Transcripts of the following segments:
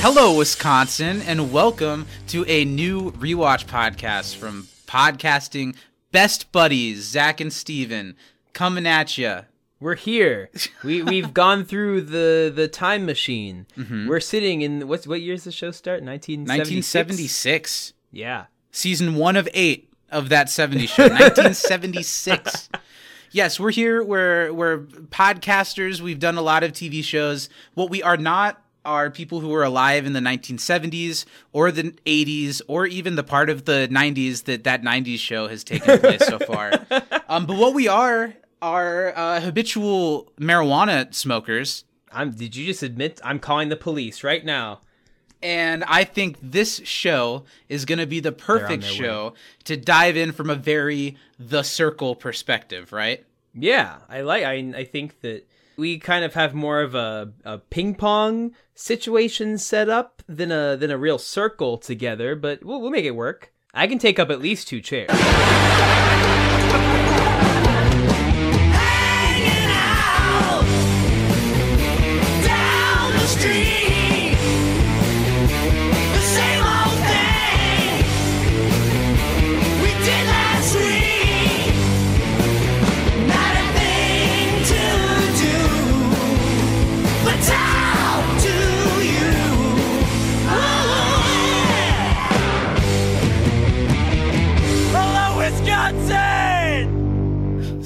Hello, Wisconsin, and welcome to a new rewatch podcast from podcasting best buddies Zach and Stephen coming at you. We're here. We we've gone through the the time machine. Mm-hmm. We're sitting in what's what year does the show start? 1976. 1976, Yeah. season one of eight of that 70s show. 1976. Yes, we're here. We're we're podcasters. We've done a lot of TV shows. What we are not are people who were alive in the 1970s or the 80s or even the part of the 90s that that 90s show has taken place so far. Um, but what we are are uh, habitual marijuana smokers. I'm did you just admit I'm calling the police right now? And I think this show is going to be the perfect their way. show to dive in from a very The Circle perspective, right? Yeah, I like I I think that we kind of have more of a, a ping pong situation set up than a than a real circle together, but we'll, we'll make it work. I can take up at least two chairs.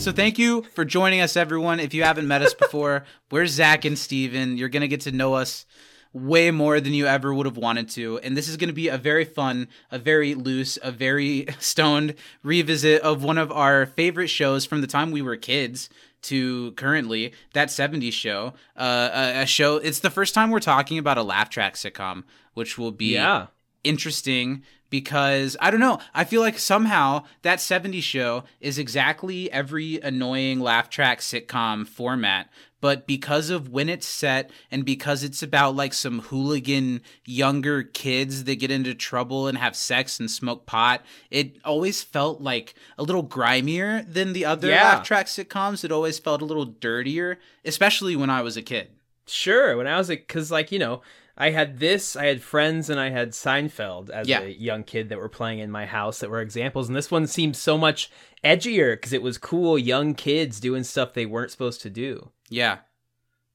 So thank you for joining us, everyone. If you haven't met us before, we're Zach and Stephen. You're going to get to know us way more than you ever would have wanted to. And this is going to be a very fun, a very loose, a very stoned revisit of one of our favorite shows from the time we were kids to currently, that 70s show. Uh, a, a show, it's the first time we're talking about a laugh track sitcom, which will be Yeah. interesting because I don't know. I feel like somehow that 70s show is exactly every annoying laugh track sitcom format. But because of when it's set and because it's about like some hooligan younger kids that get into trouble and have sex and smoke pot, it always felt like a little grimier than the other Yeah. laugh track sitcoms. It always felt a little dirtier, especially when I was a kid. Sure, when I was a cuz like, you know, I had this, I had Friends and I had Seinfeld as Yeah. a young kid that were playing in my house that were examples and this one seemed so much edgier cuz it was cool young kids doing stuff they weren't supposed to do. Yeah.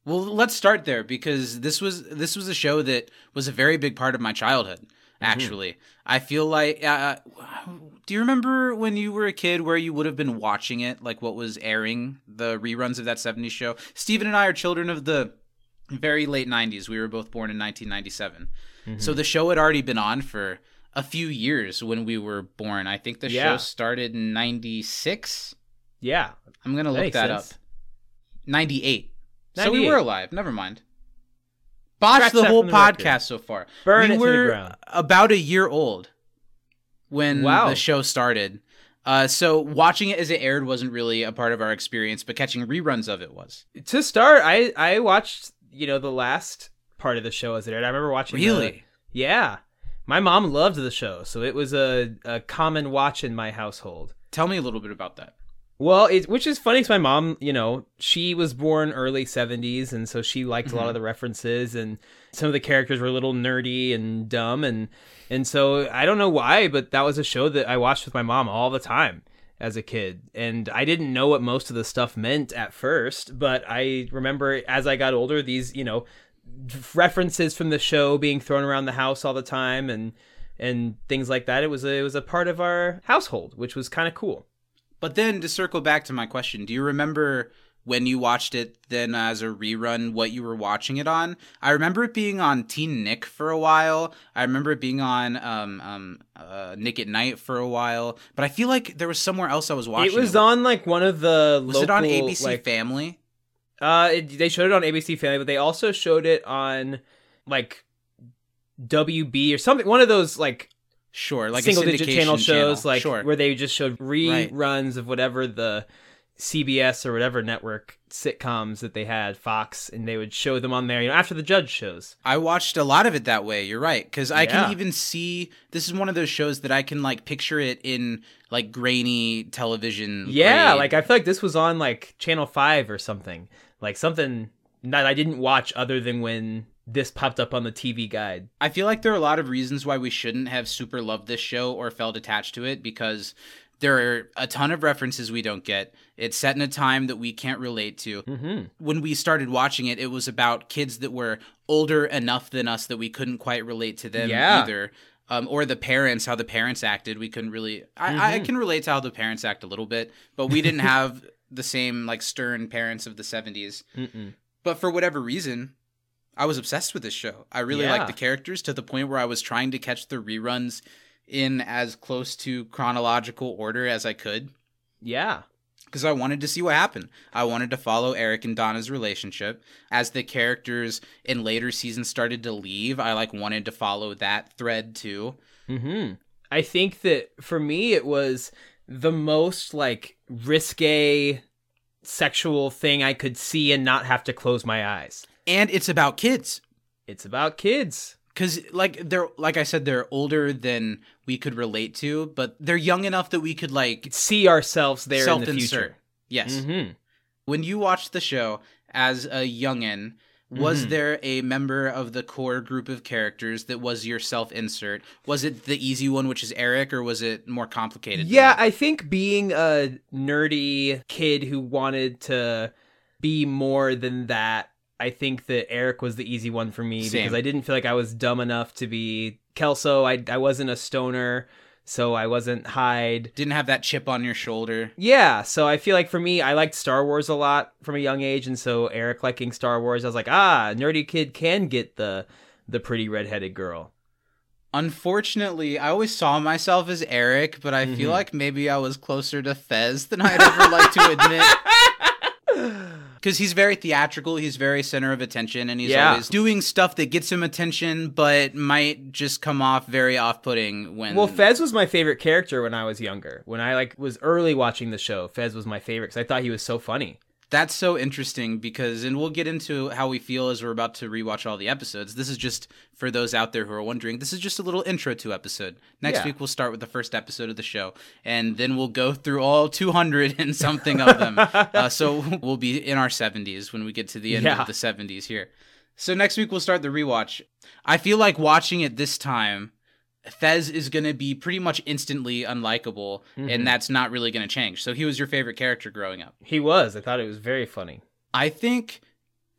Well, let's start there because this was this was a show that was a very big part of my childhood. Actually, I feel like. Uh, do you remember when you were a kid where you would have been watching it, like what was airing the reruns of that '70s show? Stephen and I are children of the very late '90s. We were both born in 1997, so the show had already been on for a few years when we were born. I think the Yeah. show started in '96. Yeah. I'm gonna look makes that sense. up. 98. So we were alive. Never mind. Botched the whole the record. podcast so far. Burn we to were about a year old when Wow. the show started. Uh, so watching it as it aired wasn't really a part of our experience, but catching reruns of it was. To start, I I watched, you know, the last part of the show as it aired. I remember watching the- Really? Yeah. My mom loved the show, so it was a, a common watch in my household. Tell me a little bit about that. Well, it, which is funny because my mom, you know, she was born early 70s, and so she liked a lot mm-hmm. of the references, and some of the characters were a little nerdy and dumb, and and so I don't know why, but that was a show that I watched with my mom all the time as a kid, and I didn't know what most of the stuff meant at first, but I remember as I got older, these, you know, references from the show being thrown around the house all the time, and and things like that. It was a, it was a part of our household, which was kind of cool. But then to circle back to my question, do you remember when you watched it then as a rerun what you were watching it on? I remember it being on Teen Nick for a while. I remember it being on um, um, uh, Nick at Night for a while. But I feel like there was somewhere else I was watching. It was on like one of the Was local, it on ABC like, Family? Uh, it, they showed it on ABC Family, but they also showed it on like WB or something. One of those like Sure, like single digit channel shows, channel. like sure. where they just showed reruns of whatever the CBS or whatever network sitcoms that they had, Fox, and they would show them on there. You know, after the Judge shows. I watched a lot of it that way. You're right, because I Yeah. can even see this is one of those shows that I can like picture it in like grainy television. Yeah, grade. like I feel like this was on like Channel Five or something, like something that I didn't watch other than when this popped up on the TV guide. I feel like there are a lot of reasons why we shouldn't have super loved this show or felt attached to it because there are a ton of references we don't get. It's set in a time that we can't relate to. Mm-hmm. When we started watching it, it was about kids that were older enough than us that we couldn't quite relate to them Yeah. either. Um, or the parents, how the parents acted, we couldn't really. I, I Mhm. can relate to how the parents act a little bit, but we didn't have the same like stern parents of the '70s. Mm-mm. But for whatever reason, I was obsessed with this show. I really Yeah. liked the characters to the point where I was trying to catch the reruns in as close to chronological order as I could Yeah. because I wanted to see what happened. I wanted to follow Eric and Donna's relationship. As the characters in later seasons started to leave, I like wanted to follow that thread too. Mm-hmm. I think that for me, it was the most like risque sexual thing I could see and not have to close my eyes. And it's about kids. It's about kids. Cause like they're like I said, they're older than we could relate to, but they're young enough that we could like See ourselves there in the future. Yes. Mm-hmm. when you watched the show as a youngin was Mhm. there a member of the core group of characters that was your self insert was it the easy one which is eric or was it more complicated Yeah. I think being a nerdy kid who wanted to be more than that, I think that Eric was the easy one for me Same. because I didn't feel like I was dumb enough to be Kelso. I I wasn't a stoner, so I wasn't Hyde. didn't have that chip on your shoulder Yeah, so I feel like for me, I liked Star Wars a lot from a young age, and so Eric liking Star Wars, I was like, ah, nerdy kid can get the the pretty redheaded girl. unfortunately i always saw myself as eric but i feel Mhm. like maybe i was closer to fez than i'd ever like to admit because he's very theatrical he's very center of attention and he's Yeah. always doing stuff that gets him attention but might just come off very off-putting when Well, Fez was my favorite character when I was younger. When I like was early watching the show, Fez was my favorite because I thought he was so funny. That's so interesting because, and we'll get into how we feel as we're about to rewatch all the episodes. This is just for those out there who are wondering. This is just a little intro to episode. Next Yeah. week we'll start with the first episode of the show, and then we'll go through all 200 and something of them. uh, so we'll be in our 70s when we get to the end Yeah. of the 70s here. So next week we'll start the rewatch. I feel like watching it this time. Fez is going to be pretty much instantly unlikable, Mhm. and that's not really going to change. So he was your favorite character growing up. He was. I thought it was very funny. I think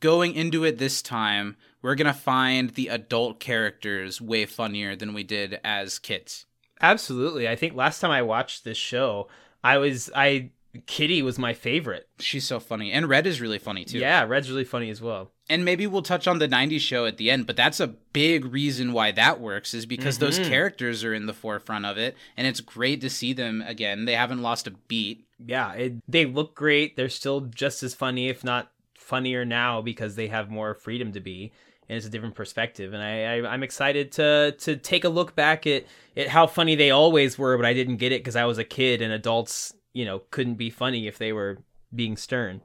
going into it this time, we're gonna find the adult characters way funnier than we did as kids. Absolutely. I think last time I watched this show, I was I Kitty was my favorite. She's so funny, and Red is really funny too. Yeah, Red's really funny as well. and maybe we'll touch on the '90s show at the end, but that's a big reason why that works is because those Mhm. characters are in the forefront of it, and it's great to see them again. They haven't lost a beat. Yeah, it, they look great. They're still just as funny, if not funnier now, because they have more freedom to be, and it's a different perspective. And I, I I'm excited to to take a look back at at how funny they always were, but I didn't get it because I was a kid, and adults, you know, couldn't be funny if they were being stern.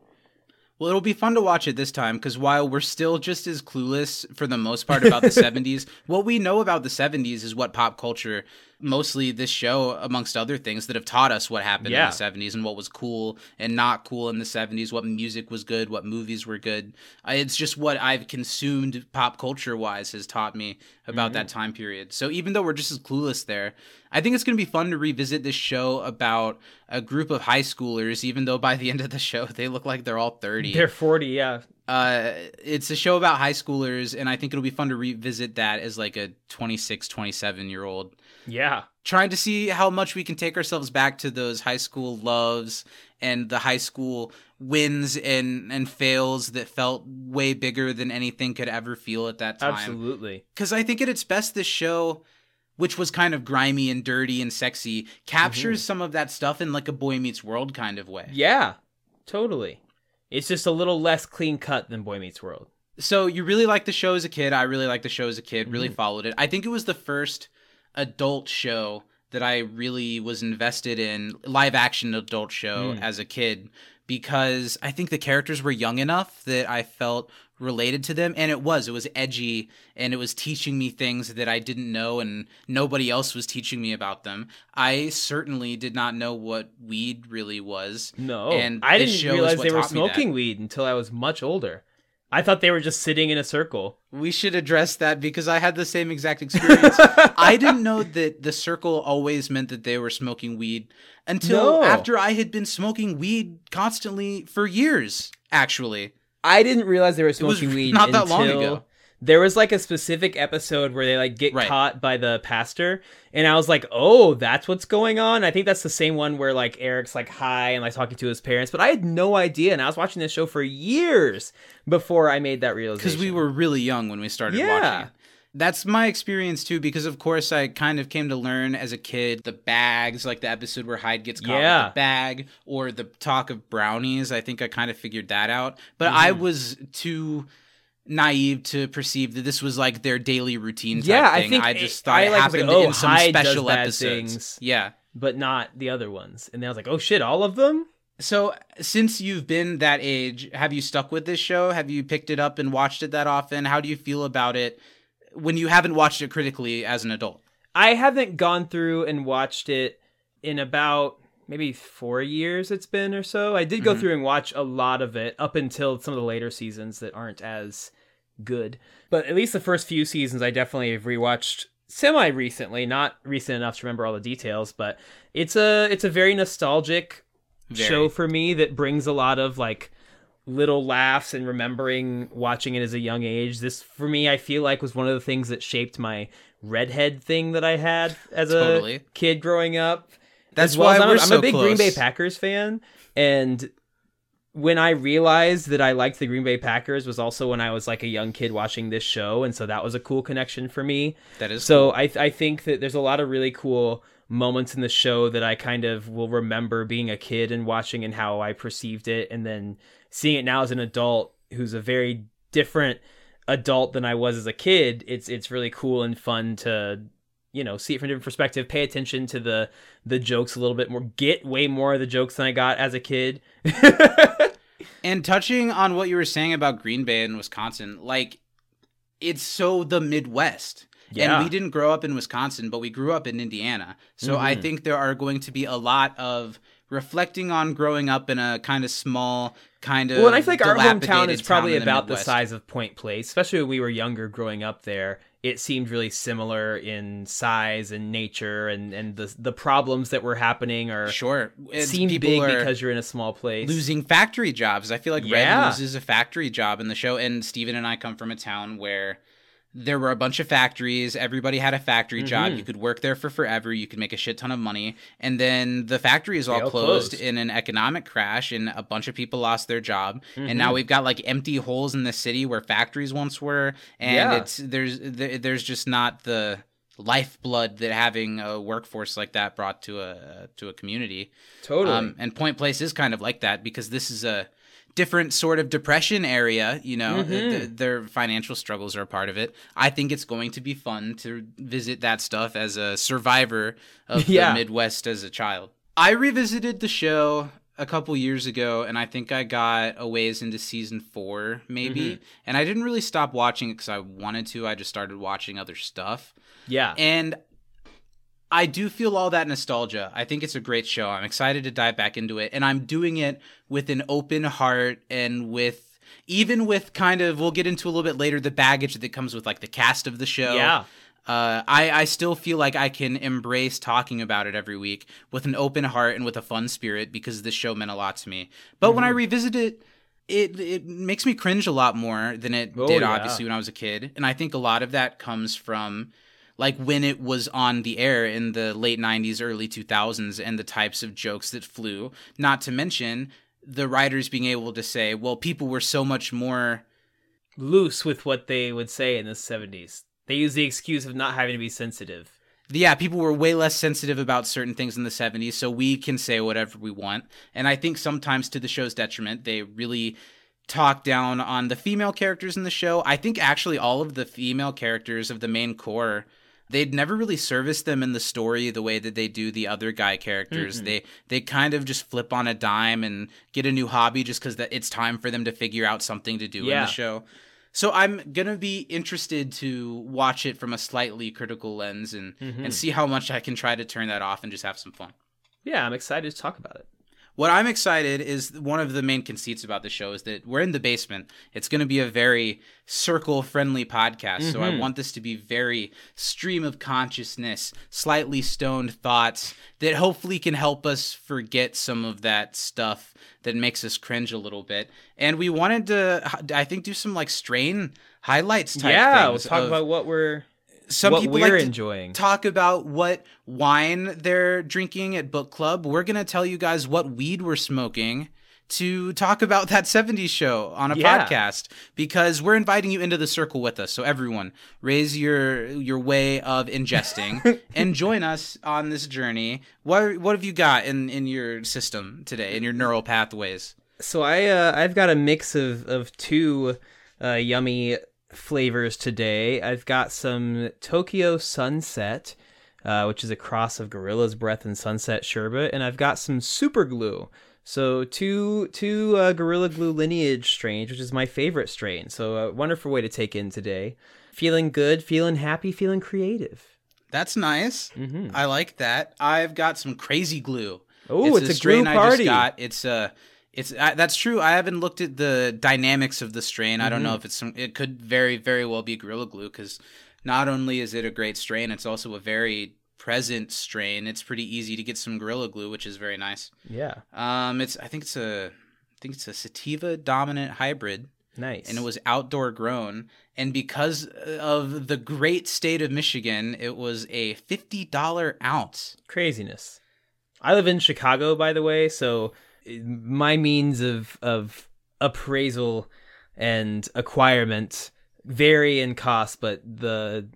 Well, it'll be fun to watch it this time because while we're still just as clueless for the most part about the 70s, what we know about the 70s is what pop culture, mostly this show, amongst other things, that have taught us what happened Yeah. in the 70s and what was cool and not cool in the 70s, what music was good, what movies were good. It's just what I've consumed pop culture wise has taught me about that mm-hmm. time period. So even though we're just as clueless there, I think it's going to be fun to revisit this show about a group of high schoolers, even though by the end of the show, they look like they're all 30 They're 40, yeah. Uh it's a show about high schoolers and i think it'll be fun to revisit that as like a 26 27 year old Yeah. trying to see how much we can take ourselves back to those high school loves and the high school wins and and fails that felt way bigger than anything could ever feel at that time Absolutely. because I think at its best, this show, which was kind of grimy and dirty and sexy, captures some of that stuff in like a Boy Meets World kind of way. Yeah. Totally. It's just a little less clean cut than Boy Meets World. So you really liked the show as a kid. I really liked the show as a kid. Really Mhm. followed it. I think it was the first adult show that I really was invested in, live action adult show Mm. as a kid, because I think the characters were young enough that I felt related to them and it was it was edgy and it was teaching me things that I didn't know and nobody else was teaching me about them. I certainly did not know what weed really was. No, And I didn't show realize they were taught me that. smoking weed until I was much older. I thought they were just sitting in a circle. We should address that because I had the same exact experience. I didn't know that the circle always meant that they were smoking weed until No. after I had been smoking weed constantly for years, actually. I didn't realize they were smoking weed not that until long ago. there was like a specific episode where they like get Right. caught by the pastor, and I was like, "Oh, that's what's going on." I think that's the same one where like Eric's like high and like talking to his parents, but I had no idea, and I was watching this show for years before I made that realization. Because we were really young when we started Yeah. watching it. That's my experience too, because of course I kind of came to learn as a kid the bags, like the episode where Hyde gets caught Yeah. with the bag, or the talk of brownies. I think I kind of figured that out. But I Mm-hmm. was too naive to perceive that this was like their daily routine type Yeah, I thing. think I just thought I, it like, was like, oh, in some Hyde does special bad episodes. things. Yeah. but not the other ones. And then I was like, "Oh shit, all of them." So, since you've been that age, have you stuck with this show? Have you picked it up and watched it that often? How do you feel about it when you haven't watched it critically as an adult? I haven't gone through and watched it in about maybe four years it's been or so. I did go Mhm. through and watch a lot of it up until some of the later seasons that aren't as good. But at least the first few seasons I definitely have rewatched semi recently, not recent enough to remember all the details, but it's a it's a very nostalgic Very. show for me that brings a lot of like little laughs and remembering watching it as a young age. This for me I feel like was one of the things that shaped my redhead thing that I had as Totally. a kid growing up. That's well why I'm, we're a, I'm so a big Green Bay. Packers fan and when I realized that I liked the Green Bay Packers was also when I was like a young kid watching this show and so that was a cool connection for me. That is So I I think that there's a lot of really cool moments in the show that I kind of will remember being a kid and watching and how I perceived it and then seeing it now as an adult who's a very different adult than I was as a kid. It's it's really cool and fun to you know see it from a different perspective, pay attention to the the jokes a little bit more, get way more of the jokes than I got as a kid. And touching on what you were saying about Green Bay and Wisconsin, like it's so the Midwest. Yeah. And we didn't grow up in Wisconsin, but we grew up in Indiana. So I Mhm. think there are going to be a lot of reflecting on growing up in a kind of small, kind of well, and I feel like our hometown is probably town about the Midwest. size of Point Place, especially when we were younger growing up there. It seemed really similar in size and nature, and and the the problems that were happening are Sure, It's- seem big because you're in a small place. losing factory jobs. I feel like Yeah. Red loses a factory job in the show, and Stephen and I come from a town where there were a bunch of factories. Everybody had a factory job. Mhm. You could work there for forever. You could make a shit ton of money. And then the factories all all closed, closed. in an economic crash, and a bunch of people lost their job. Mhm. And now we've got like empty holes in the city where factories once were, and Yeah. it's there's there, there's just not the lifeblood that having a workforce like that brought to a to a community. totally. Um, and Point Place is kind of like that because this is a different sort of depression area. You know, Mhm. Th- their financial struggles are a part of it. I think it's going to be fun to visit that stuff as a survivor of Yeah. the Midwest as a child. I revisited the show a couple years ago, and I think I got a ways into season four, maybe. Mhm. And I didn't really stop watching it because I wanted to. I just started watching other stuff. yeah, And I do feel all that nostalgia. I think it's a great show. I'm excited to dive back into it. And I'm doing it with an open heart and with even with kind of we'll get into a little bit later the baggage that comes with like the cast of the show. yeah, Uh, I, I still feel like I can embrace talking about it every week with an open heart and with a fun spirit because this show meant a lot to me. But when I Mm-hmm. revisit it, it it makes me cringe a lot more than it Oh, did yeah. obviously when I was a kid. And I think a lot of that comes from like when it was on the air in the late 90s early 2000s and the types of jokes that flew not to mention the writers being able to say well people were so much more loose with what they would say in the '70s. They use the excuse of not having to be sensitive. yeah, people were way less sensitive about certain things in the 70s, so we can say whatever we want. And I think sometimes to the show's detriment, they really talk down on the female characters in the show. I think actually all of the female characters of the main core they'd never really serviced them in the story the way that they do the other guy characters. Mm-mm. They they kind of just flip on a dime and get a new hobby just because it's time for them to figure out something to do in the show. So I'm gonna be interested to watch it from a slightly critical lens and Mhm. and see how much I can try to turn that off and just have some fun. Yeah, I'm excited to talk about it. What I'm excited is one of the main conceits about the show is that we're in the basement. It's going to be a very circle friendly podcast. So I Mhm. want this to be very stream of consciousness, slightly stoned thoughts that hopefully can help us forget some of that stuff that makes us cringe a little bit. And we wanted to, I think, do some like strain highlights type yeah, we'll talk of- about what we're some what people we're like to enjoying. talk about what wine they're drinking at book club. We're going to tell you guys what weed we're smoking to talk about that 70s show on a Yeah. podcast because we're inviting you into the circle with us. So everyone, raise your your way of ingesting and join us on this journey. What what have you got in in your system today in your neural pathways? So I uh, I've got a mix of of two uh, yummy flavors today. I've got some Tokyo Sunset, uh, which is a cross of Gorilla's Breath and Sunset Sherbet, and I've got some Super Glue. So two two uh, Gorilla Glue lineage strains, which is my favorite strain. So a wonderful way to take in today. Feeling good, feeling happy, feeling creative. That's nice. hmm I like that. I've got some crazy glue. Oh, it's, a, strain glue I party. just got. It's uh it's I, that's true. I haven't looked at the dynamics of the strain. I Mm-hmm. don't know if it's some. It could very very well be Gorilla Glue because not only is it a great strain, it's also a very present strain. It's pretty easy to get some Gorilla Glue, which is very nice. Yeah, Um, it's I think it's a I think it's a sativa dominant hybrid nice. and it was outdoor grown. And because of the great state of Michigan, it was a fifty dollar ounce. craziness. I live in Chicago, by the way, so my means of of appraisal and acquirement vary in cost, but the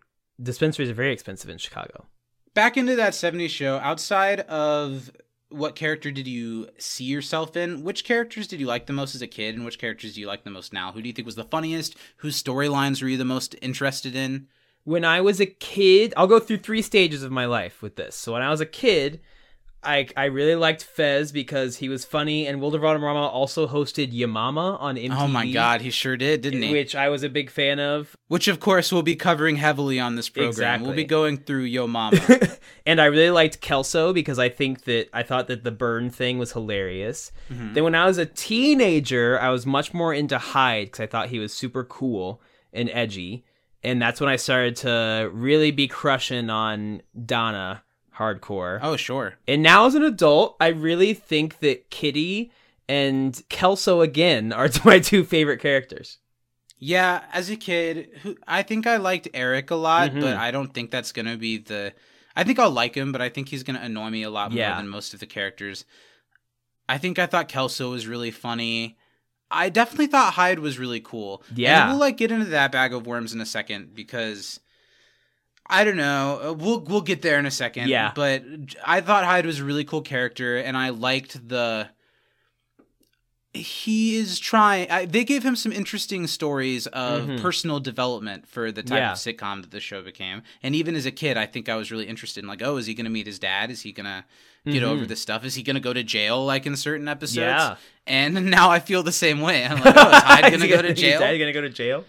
dispensaries are very expensive in Chicago. back into that 70s show outside of what character did you see yourself in which characters did you like the most as a kid and which characters do you like the most now who do you think was the funniest whose storylines were you the most interested in When I was a kid, I'll go through three stages of my life with this. So when I was a kid, I I really liked Fez because he was funny, and Wilmer Valderrama also hosted Yo Momma on MTV. oh my god he sure did didn't he which, I was a big fan of. Which of course we'll be covering heavily on this program we'll be going through yo mama and I really liked Kelso because I think that I thought that the burn thing was hilarious. Mm-hmm. Then when I was a teenager, I was much more into Hyde because I thought he was super cool and edgy, and that's when I started to really be crushing on Donna hardcore. oh sure And now as an adult, I really think that Kitty and Kelso again are my two favorite characters. yeah as a kid who i think i liked eric a lot Mhm. but i don't think that's gonna be the i think i'll like him but i think he's gonna annoy me a lot more Yeah. than most of the characters i think i thought kelso was really funny i definitely thought hyde was really cool Yeah. and we'll like get into that bag of worms in a second because I don't know. Uh, We'll we'll get there in a second. Yeah. But I thought Hyde was a really cool character, and I liked the. He is trying. I, they gave him some interesting stories of Mhm. personal development for the type Yeah. of sitcom that the show became. And even as a kid, I think I was really interested in like, oh, is he going to meet his dad? Is he going to get Mhm. over this stuff? Is he going to go to jail like in certain episodes? Yeah. And now I feel the same way. I'm like, oh, is Hyde going to go to he- is jail? Dad gonna go to jail?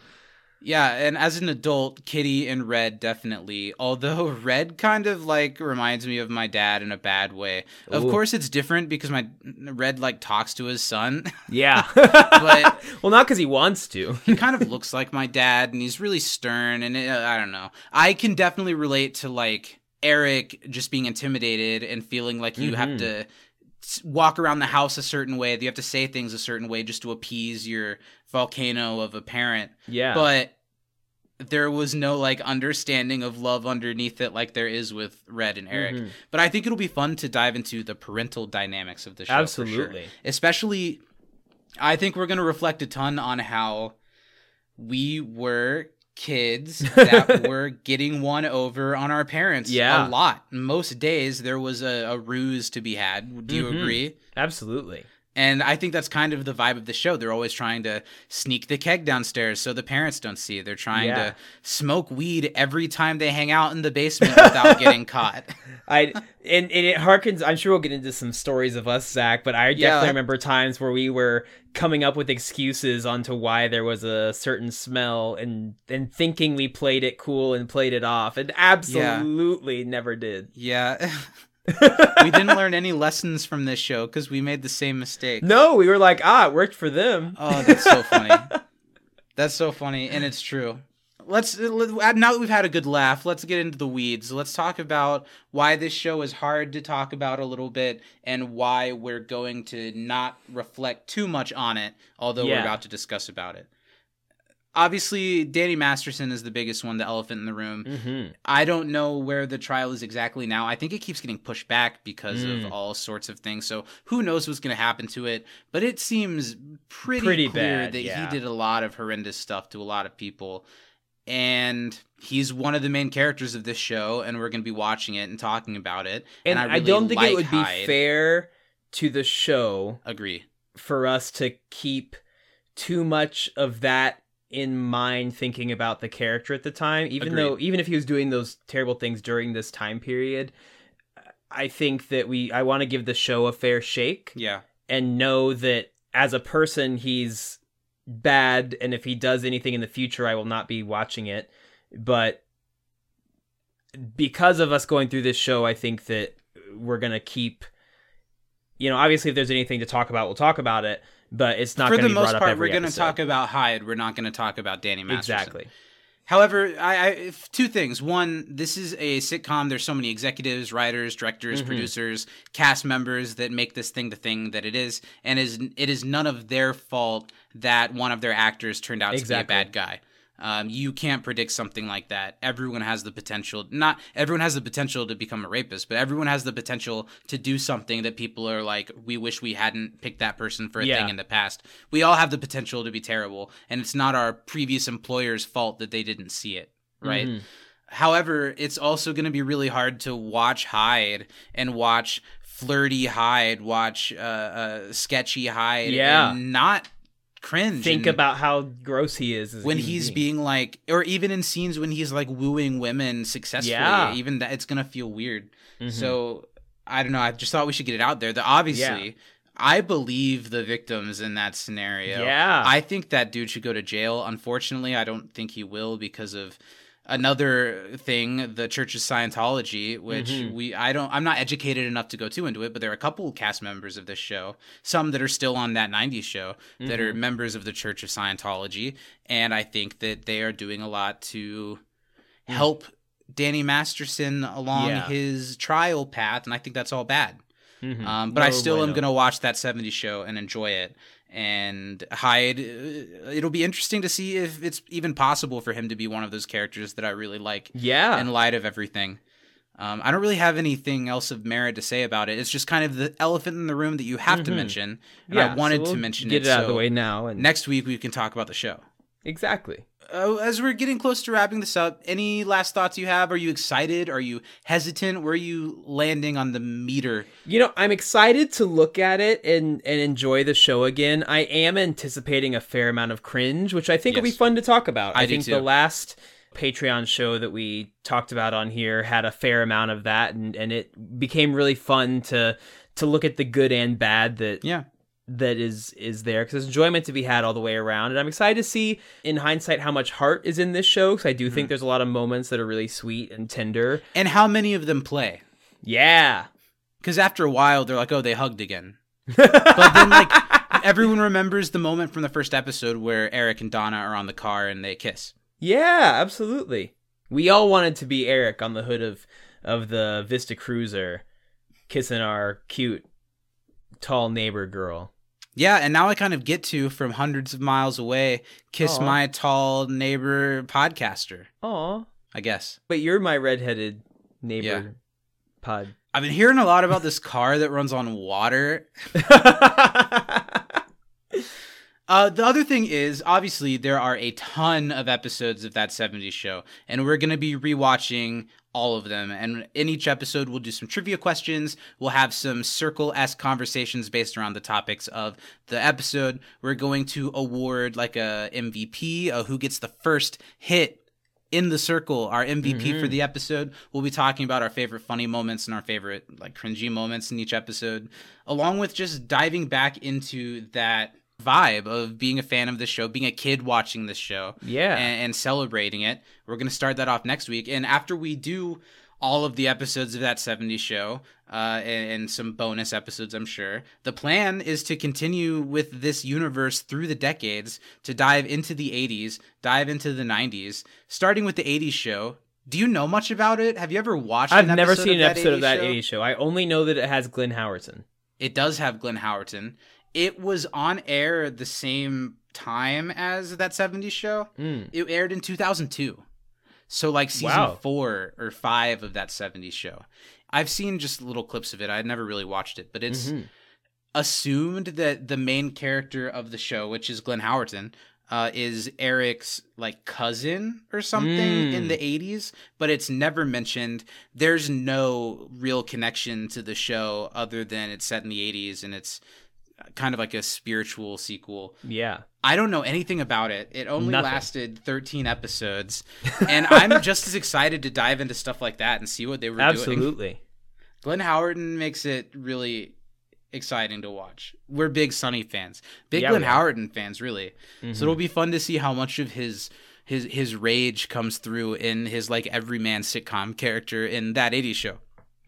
Yeah, and as an adult, Kitty and Red definitely. Although Red kind of like reminds me of my dad in a bad way. Of course, it's different because my Red like talks to his son. Yeah, But- well, not because he wants to. he kind of looks like my dad, and he's really stern. And uh, I don't know. I can definitely relate to like Eric just being intimidated and feeling like you have Mhm. to walk around the house a certain way. That you have to say things a certain way just to appease your volcano of a parent. Yeah, but there was no like understanding of love underneath it like there is with Red and Eric. Mhm. But I think it'll be fun to dive into the parental dynamics of the show. for sure. Absolutely. Especially I think we're going to reflect a ton on how we were kids that were getting one over on our parents Yeah. a lot. Most days there was a, a ruse to be had. Do you Mhm. agree? absolutely. And I think that's kind of the vibe of the show. They're always trying to sneak the keg downstairs so the parents don't see. They're trying Yeah. to smoke weed every time they hang out in the basement without getting caught. I and, and it harkens. I'm sure we'll get into some stories of us, Zach. But I definitely Yeah. remember times where we were coming up with excuses onto why there was a certain smell, and and thinking we played it cool and played it off, and absolutely never did. Yeah. we didn't learn any lessons from this show because we made the same mistake. no, we were like, ah, it worked for them. Oh, that's so funny. that's so funny, and it's true. Let's let- now that we've had a good laugh, let's get into the weeds. Let's talk about why this show is hard to talk about a little bit, and why we're going to not reflect too much on it, although we're about to discuss about it. Obviously, Danny Masterson is the biggest one, the elephant in the room. Mm-hmm. I don't know where the trial is exactly now. I think it keeps getting pushed back because Mm. of all sorts of things. So who knows what's going to happen to it? But it seems pretty, Pretty clear bad, that yeah. he did a lot of horrendous stuff to a lot of people. And he's one of the main characters of this show, and we're going to be watching it and talking about it. And, I, I, really don't think like it would Hyde. be fair to the show Agree. for us to keep too much of that in mind thinking about the character at the time even Agreed. though even if he was doing those terrible things during this time period i think that we i want to give the show a fair shake Yeah. and know that as a person he's bad and if he does anything in the future i will not be watching it but because of us going through this show i think that we're going to keep you know obviously if there's anything to talk about we'll talk about it but it's not For the most part, we're going to talk about Hyde. We're not going to talk about Danny Masterson. exactly However, I, I two things. One, this is a sitcom. There's so many executives, writers, directors, Mhm. producers, cast members that make this thing the thing that it is, and is it is none of their fault that one of their actors turned out Exactly. to be a bad guy. Um, you can't predict something like that. Everyone has the potential. Not everyone has the potential to become a rapist, but everyone has the potential to do something that people are like, we wish we hadn't picked that person for a Yeah. thing in the past. We all have the potential to be terrible, and it's not our previous employer's fault that they didn't see it, right? Mhm. However, it's also going to be really hard to watch Hyde and watch flirty Hyde, watch uh, uh, sketchy Hyde, Yeah. and not cringe. think about how gross he is as when he's being. being like, or even in scenes when he's like wooing women successfully, Yeah. even that it's gonna feel weird. Mhm. So I don't know. I just thought we should get it out there. That obviously, Yeah. I believe the victims in that scenario. Yeah. I think that dude should go to jail. Unfortunately, I don't think he will because of another thing, the Church of Scientology, which Mhm. we I don't I'm not educated enough to go too into it, but there are a couple cast members of this show, some that are still on that 90s show that are Mm-hmm. members of the Church of Scientology, and I think that they are doing a lot to help Danny Masterson along. Yeah. his trial path, and I think that's all bad. Mhm. Um, but I still am going to watch that 70s show and enjoy it. And Hyde, uh, it'll be interesting to see if it's even possible for him to be one of those characters that I really like yeah in light of everything. Um, I don't really have anything else of merit to say about it. It's just kind of the elephant in the room that you have to Mhm. mention. And yeah I wanted so we'll to mention get it. it out of the way now and Next week we can talk about the show. exactly Uh, as we're getting close to wrapping this up, any last thoughts you have? Are you excited? Are you hesitant? Where are you landing on the meter? You know, I'm excited to look at it and and enjoy the show again. I am anticipating a fair amount of cringe, which I think will be fun to talk about. I I, think too. the last Patreon show that we talked about on here had a fair amount of that and and it became really fun to to look at the good and bad that Yeah. That is is there because there's enjoyment to be had all the way around and i'm excited to see in hindsight how much heart is in this show because i do Mm-hmm. think there's a lot of moments that are really sweet and tender And how many of them play? yeah Because after a while, they're like, oh, they hugged again. But then, like, everyone remembers the moment from the first episode where Eric and Donna are on the car and they kiss. Yeah, absolutely. We all wanted to be Eric on the hood of of the Vista Cruiser, kissing our cute, tall neighbor girl. Yeah, and now I kind of get to, from hundreds of miles away, kiss Aw. my tall neighbor podcaster, Aw, I guess. but you're my redheaded neighbor Yeah. pod. I've been hearing a lot about this car that runs on water. Uh, the other thing is, obviously, there are a ton of episodes of that 70s show, and we're going to be rewatching all of them. And in each episode, we'll do some trivia questions. We'll have some circle esque conversations based around the topics of the episode. We're going to award like a MVP, uh, who gets the first hit in the circle, our MVP for the episode. We'll be talking about our favorite funny moments and our favorite like cringy moments in each episode, along with just diving back into that vibe of being a fan of this show, being a kid watching this show, Yeah. and, and celebrating it. We're gonna start that off next week, and after we do all of the episodes of that 70s show uh, and, and some bonus episodes, I'm sure. The plan is to continue with this universe through the decades to dive into the 80s, dive into the 90s, starting with the 80s show. Do you know much about it? Have you ever watched? I've never seen an episode of that show? 80s show. I only know that it has Glenn Howerton. It does have Glenn Howerton. It was on air at the same time as that 70s show. Mm. It aired in 2002. So like season Wow. 4 or 5 of that 70s show. I've seen just little clips of it. I'd never really watched it, but it's Mhm. assumed that the main character of the show, which is Glenn Howerton, uh, is Eric's like cousin or something Mm. in the 80s, but it's never mentioned. There's no real connection to the show other than it's set in the 80s and it's kind of like a spiritual sequel. Yeah. I don't know anything about it. It only Nothing. lasted 13 episodes, and I'm just as excited to dive into stuff like that and see what they were doing. Absolutely. Glenn Howerton makes it really exciting to watch. We're big Sunny fans, big Yeah, Glenn we. Howerton fans, really. Mhm. So it'll be fun to see how much of his his his rage comes through in his like everyman sitcom character in that 80s show.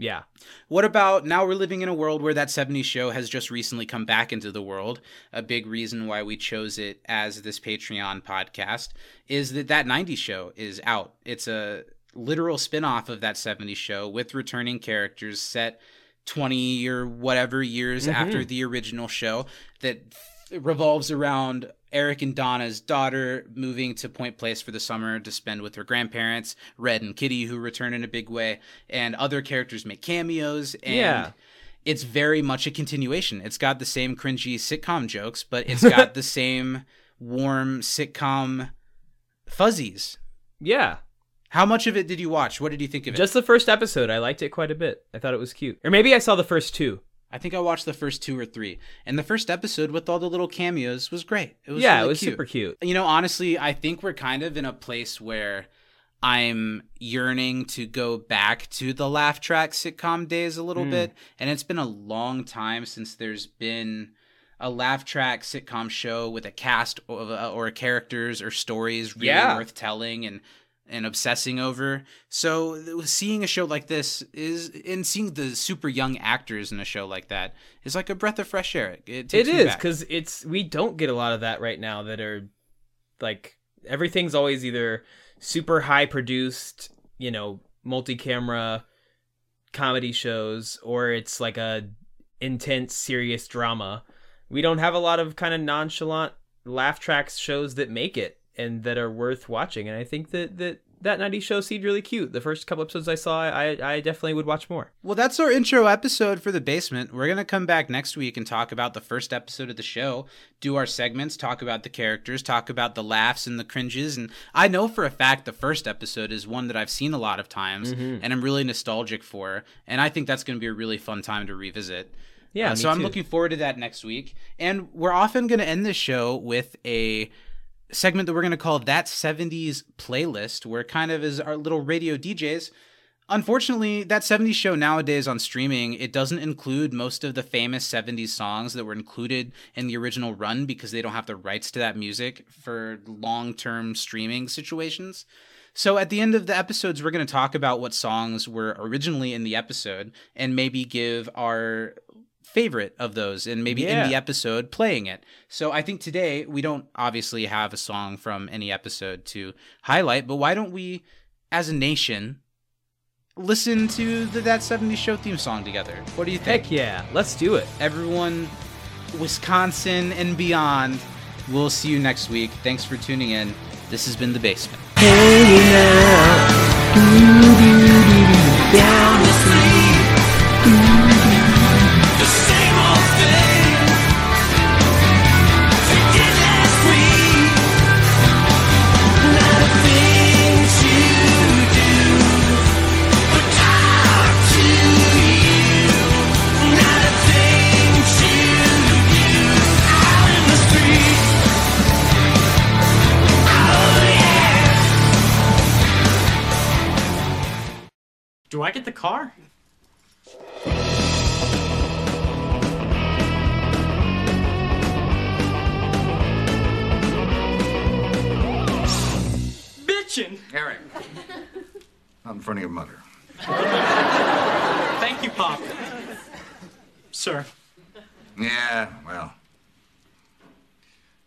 Yeah. What about now we're living in a world where that 70s show has just recently come back into the world. A big reason why we chose it as this Patreon podcast is that that 90s show is out. It's a literal spin-off of that 70s show with returning characters set 20 or whatever years Mhm. after the original show that f- revolves around Eric and Donna's daughter moving to Point Place for the summer to spend with her grandparents, Red and Kitty who return in a big way, and other characters make cameos and Yeah. it's very much a continuation. It's got the same cringy sitcom jokes, but it's got the same warm sitcom fuzzies. Yeah. How much of it did you watch? What did you think of it? Just the first episode. I liked it quite a bit. I thought it was cute. Or maybe I saw the first two. I think I watched the first two or three, and the first episode with all the little cameos was great. It was yeah, really it was cute. super cute. You know, honestly, I think we're kind of in a place where I'm yearning to go back to the laugh track sitcom days a little Mm. bit. And it's been a long time since there's been a laugh track sitcom show with a cast of, uh, or characters or stories really Yeah. worth telling and and obsessing over. So seeing a show like this is and seeing the super young actors in a show like that is like a breath of fresh air. It, It me because it's we don't get a lot of that right now. That are like everything's always either super high produced, you know, multi-camera comedy shows, or it's like a intense, serious drama. We don't have a lot of kind of nonchalant laugh tracks shows that make it and that are worth watching. And I think that that that 90s show seemed really cute. The first couple episodes I saw, I I definitely would watch more. Well, that's our intro episode for the basement. We're going to come back next week and talk about the first episode of the show, do our segments, talk about the characters, talk about the laughs and the cringes. And I know for a fact the first episode is one that I've seen a lot of times Mm-hmm. and I'm really nostalgic for. And I think that's going to be a really fun time to revisit. Yeah, Uh, so I'm too. looking forward to that next week. And we're often going to end the show with a segment that we're going to call That 70s Playlist, where kind of is our little radio DJs. Unfortunately, that 70s show nowadays on streaming, it doesn't include most of the famous 70s songs that were included in the original run because they don't have the rights to that music for long-term streaming situations. So at the end of the episodes, we're going to talk about what songs were originally in the episode and maybe give our favorite of those and maybe Yeah. in the episode playing it. So I think today we don't obviously have a song from any episode to highlight, but why don't we as a nation listen to the That 70s Show theme song together? What do you think? Heck yeah, let's do it. Everyone, Wisconsin and beyond, we'll see you next week. Thanks for tuning in. This has been The Basement. down the street. Get the car? Bitchin'! Eric. Not in front of your mother. Thank you, Pop. Sir. Yeah, well.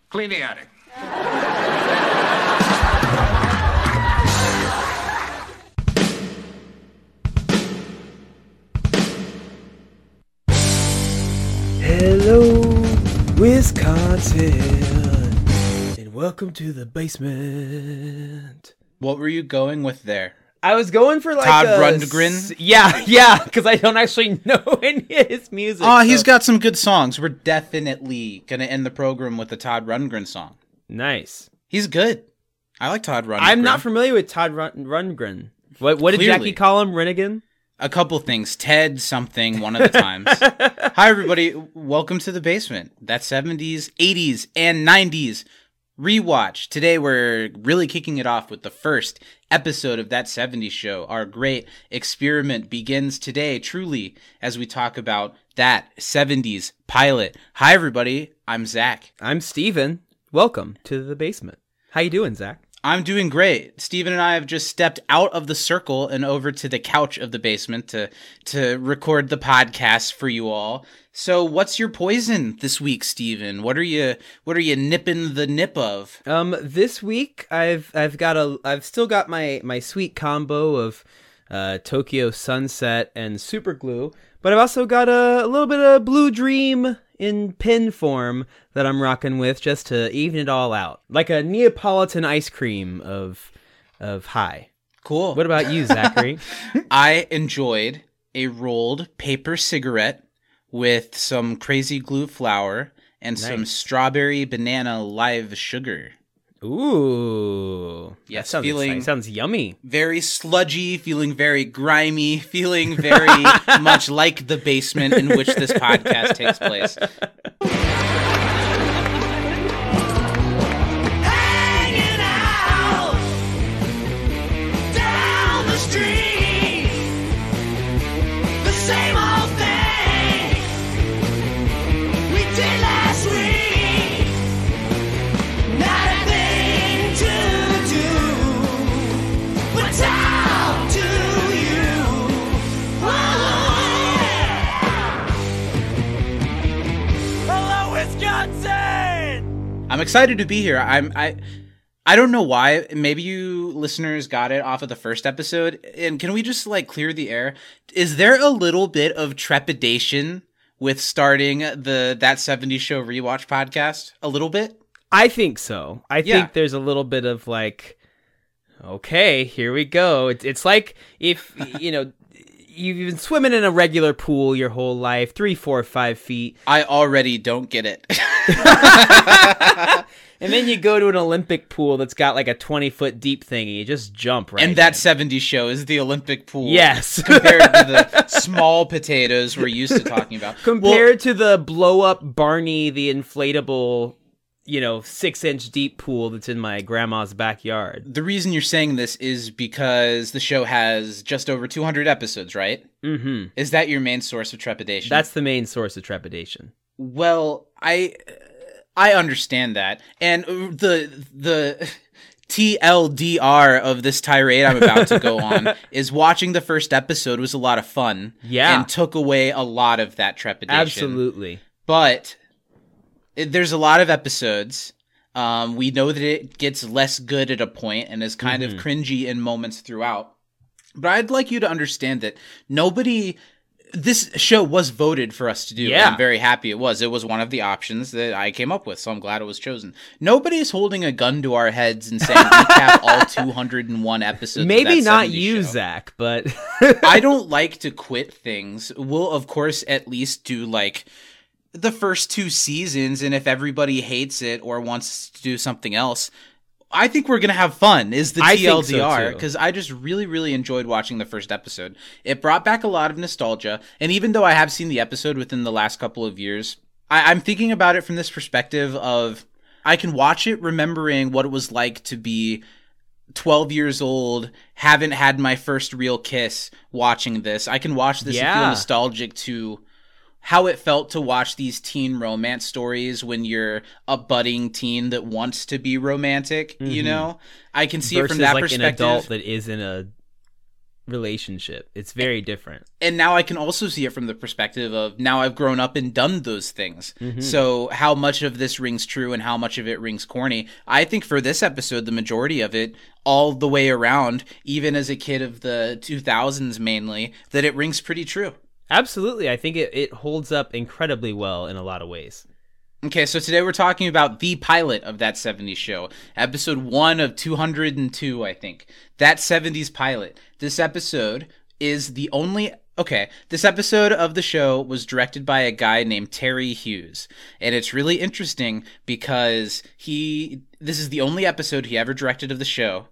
Clean the attic. Hello, Wisconsin, and welcome to the basement. What were you going with there? I was going for like Todd a Rundgren? s- Yeah, yeah, because I don't actually know any of his music. Oh, he's so- got some good songs. We're definitely gonna end the program with a Todd Rundgren song. nice. He's good. I like Todd Rundgren. I'm not familiar with Todd Run- Rundgren. What what did Clearly. Jackie call him? Rennigan? A couple things. Ted something one of the times. Hi everybody, welcome to the basement. That 70s, 80s, and 90s rewatch. Today we're really kicking it off with the first episode of that 70s show. Our great experiment begins today, truly, as we talk about that 70s pilot. Hi everybody, I'm Zach. I'm Stephen. Welcome to the basement. How you doing, Zach? I'm doing great. Stephen and I have just stepped out of the circle and over to the couch of the basement to to record the podcast for you all. So, what's your poison this week, Stephen? What are you what are you nipping the nip of? Um, this week I've I've got a I've still got my my sweet combo of uh, Tokyo Sunset and Super Glue, but I've also got a, a little bit of Blue Dream in pin form that I'm rocking with just to even it all out, like a Neapolitan ice cream of of high. Cool. What about you, Zachary? I enjoyed a rolled paper cigarette with some crazy glue flower and some strawberry banana live sugar. Ooh, Yes, sounds feeling- exciting. sounds yummy. very sludgy, feeling very grimy, feeling very much like the basement in which this podcast takes place. I'm excited to be here. I'm I I don't know why. Maybe you listeners got it off of the first episode. And can we just like clear the air? Is there a little bit of trepidation with starting the That 70s Show rewatch podcast? A little bit? I think so. I Yeah. think there's a little bit of like, okay, here we go. It's it's like if you know you've been swimming in a regular pool your whole life, three, four, five feet, I already don't get it. and then you go to an Olympic pool that's got like a twenty foot deep thing, and you just jump right. and that. 70s show is the Olympic pool. yes, compared to the small potatoes we're used to talking about. Well, compared to the blow up Barney, the inflatable, you know, six inch deep pool that's in my grandma's backyard. the reason you're saying this is because the show has just over 200 episodes, right? Mm-hmm. Is that your main source of trepidation? That's the main source of trepidation. well, I I understand that, and the the TLDR of this tirade I'm about to go on is watching the first episode was a lot of fun, Yeah. and took away a lot of that trepidation. Absolutely. but there's a lot of episodes. Um, we know that it gets less good at a point and is kind Mm-hmm. of cringy in moments throughout. But I'd like you to understand that nobody. This show was voted for us to do. Yeah. I'm very happy it was. It was one of the options that I came up with, so I'm glad it was chosen. Nobody's holding a gun to our heads and saying recap all 201 episodes. Maybe that not 70s you, show. Zach, but I don't like to quit things. We'll of course at least do like the first two seasons, and if everybody hates it or wants to do something else, I think we're gonna have fun. Is the so, TLDR because I just really really enjoyed watching the first episode. It brought back a lot of nostalgia, and even though I have seen the episode within the last couple of years, I, I'm thinking about it from this perspective of I can watch it remembering what it was like to be 12 years old, haven't had my first real kiss watching this. I can watch this and feel nostalgic to how it felt to watch these teen romance stories when you're a budding teen that wants to be romantic, you mm-hmm. know? I can see versus it from that like perspective. an adult that is in a relationship. It's very different. and now I can also see it from the perspective of now I've grown up and done those things. Mm-hmm. So how much of this rings true and how much of it rings corny? I think for this episode, the majority of it, all the way around, even as a kid of the 2000s mainly, that it rings pretty true. Absolutely. I think it, it holds up incredibly well in a lot of ways. Okay, so today we're talking about the pilot of that 70s show, episode 1 of 202, I think. That 70s pilot. This episode is the only. Okay, this episode of the show was directed by a guy named Terry Hughes. And it's really interesting because he. This is the only episode he ever directed of the show.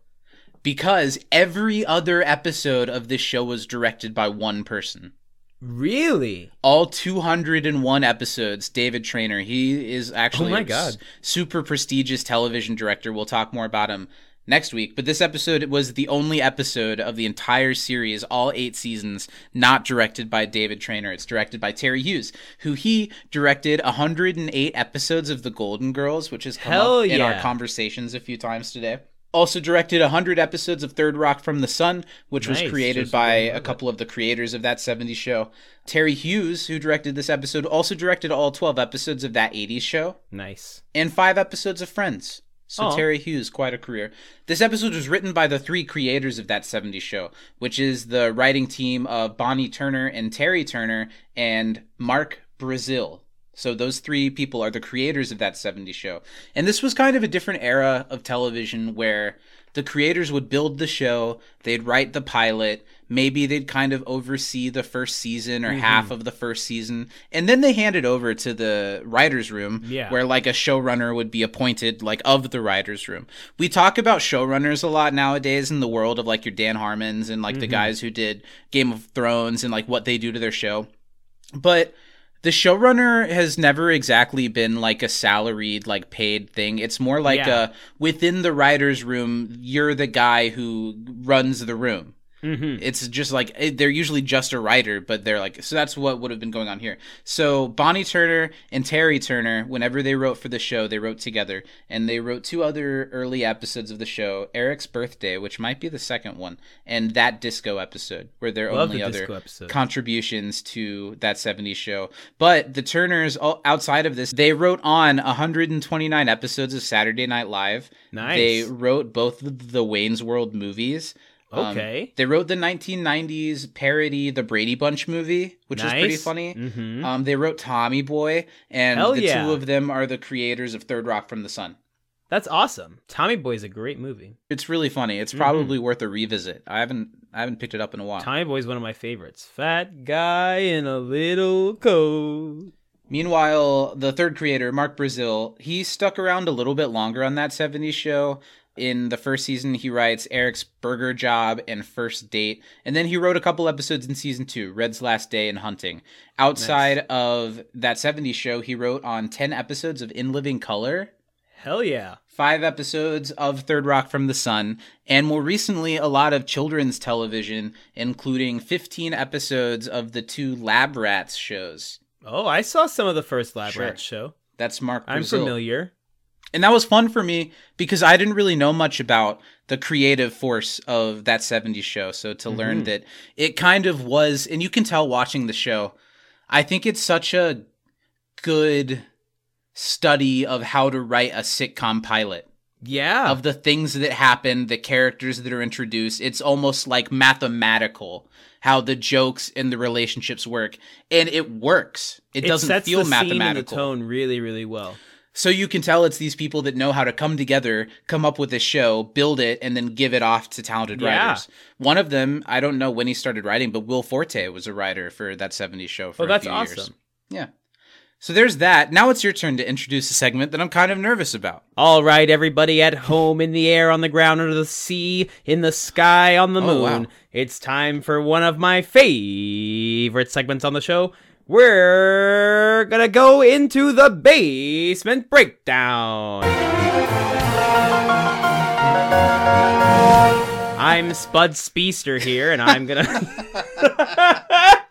Because every other episode of this show was directed by one person Really? all 201 episodes david trainer he is actually Oh my a God. super prestigious television director. We'll talk more about him next week. But this episode was the only episode of the entire series all eight seasons not directed by david trainer it's directed by terry hughes who he directed 108 episodes of the golden girls which has come Hell up in our conversations a few times today also directed 100 episodes of Third Rock from the Sun, which was created Just by a couple of the creators of that 70s show. Terry Hughes, who directed this episode, also directed all 12 episodes of that 80s show Nice. and five episodes of Friends. So Aw. Terry Hughes, quite a career. This episode was written by the three creators of that 70s show, which is the writing team of Bonnie Turner and Terry Turner and Mark Brazill. So those three people are the creators of that 70s show. And this was kind of a different era of television where the creators would build the show, they'd write the pilot, maybe they'd kind of oversee the first season or mm-hmm. half of the first season, and then they hand it over to the writers room Yeah. where like a showrunner would be appointed like of the writers room. We talk about showrunners a lot nowadays in the world of like your Dan Harmons and like the mm-hmm. guys who did Game of Thrones and like what they do to their show. But the showrunner has never exactly been like a salaried like paid thing. It's more like Yeah. a within the writers room, you're the guy who runs the room. Mm-hmm. It's just like it- they're usually just a writer, but they're like so that's what would have been going on here. So Bonnie Turner and Terry Turner, whenever they wrote for the show, they wrote together, and they wrote two other early episodes of the show: Eric's Birthday, which might be the second one, and that disco episode, where their Love only the other episode. contributions to that 70s show. But the Turners, outside of this, they wrote on 129 episodes of Saturday Night Live. Nice. They wrote both of the Wayne's World movies. Um, Okay. they wrote the 1990s parody, the Brady Bunch movie, which was pretty Nice. funny. Mhm. Um, they wrote Tommy Boy, and Hell the yeah. two of them are the creators of Third Rock from the Sun. That's awesome. Tommy Boy is a great movie. It's really funny. It's Mm-hmm. probably worth a revisit. I haven't I haven't picked it up in a while. Tommy Boy is one of my favorites. Fat guy in a little coat. Meanwhile, the third creator, Mark Brazill, he stuck around a little bit longer on that 70s show. In the first season, he writes Eric's Burger Job and First Date. And then he wrote a couple episodes in season two, Red's Last Day and Hunting. Outside of that 70s show, he wrote on 10 episodes of In Living Color, Hell yeah. five episodes of Third Rock from the Sun, and more recently, a lot of children's television, including 15 episodes of the two Lab Rats shows. Oh, I saw some of the first Lab Sure. Rats show. That's Mark I'm familiar. And that was fun for me because I didn't really know much about the creative force of that 70s show. So to mm-hmm. learn that it kind of was, and you can tell watching the show, I think it's such a good study of how to write a sitcom pilot. Yeah. Of the things that happen, the characters that are introduced, it's almost like mathematical how the jokes and the relationships work, and it works. It, it doesn't feel the scene and the mathematical. tone really, really well. So you can tell it's these people that know how to come together, come up with a show, build it, and then give it off to talented Yeah. writers. One of them, I don't know when he started writing, but Will Forte was a writer for that 70s show for Oh, a that's few years. awesome. Yeah. So there's that. Now it's your turn to introduce a segment that I'm kind of nervous about. All right, everybody at home, in the air, on the ground, under the sea, in the sky, on the Oh, moon. wow. It's time for one of my favorite segments on the show. We're gonna go into the basement breakdown. I'm Spud Speedster here, and I'm gonna.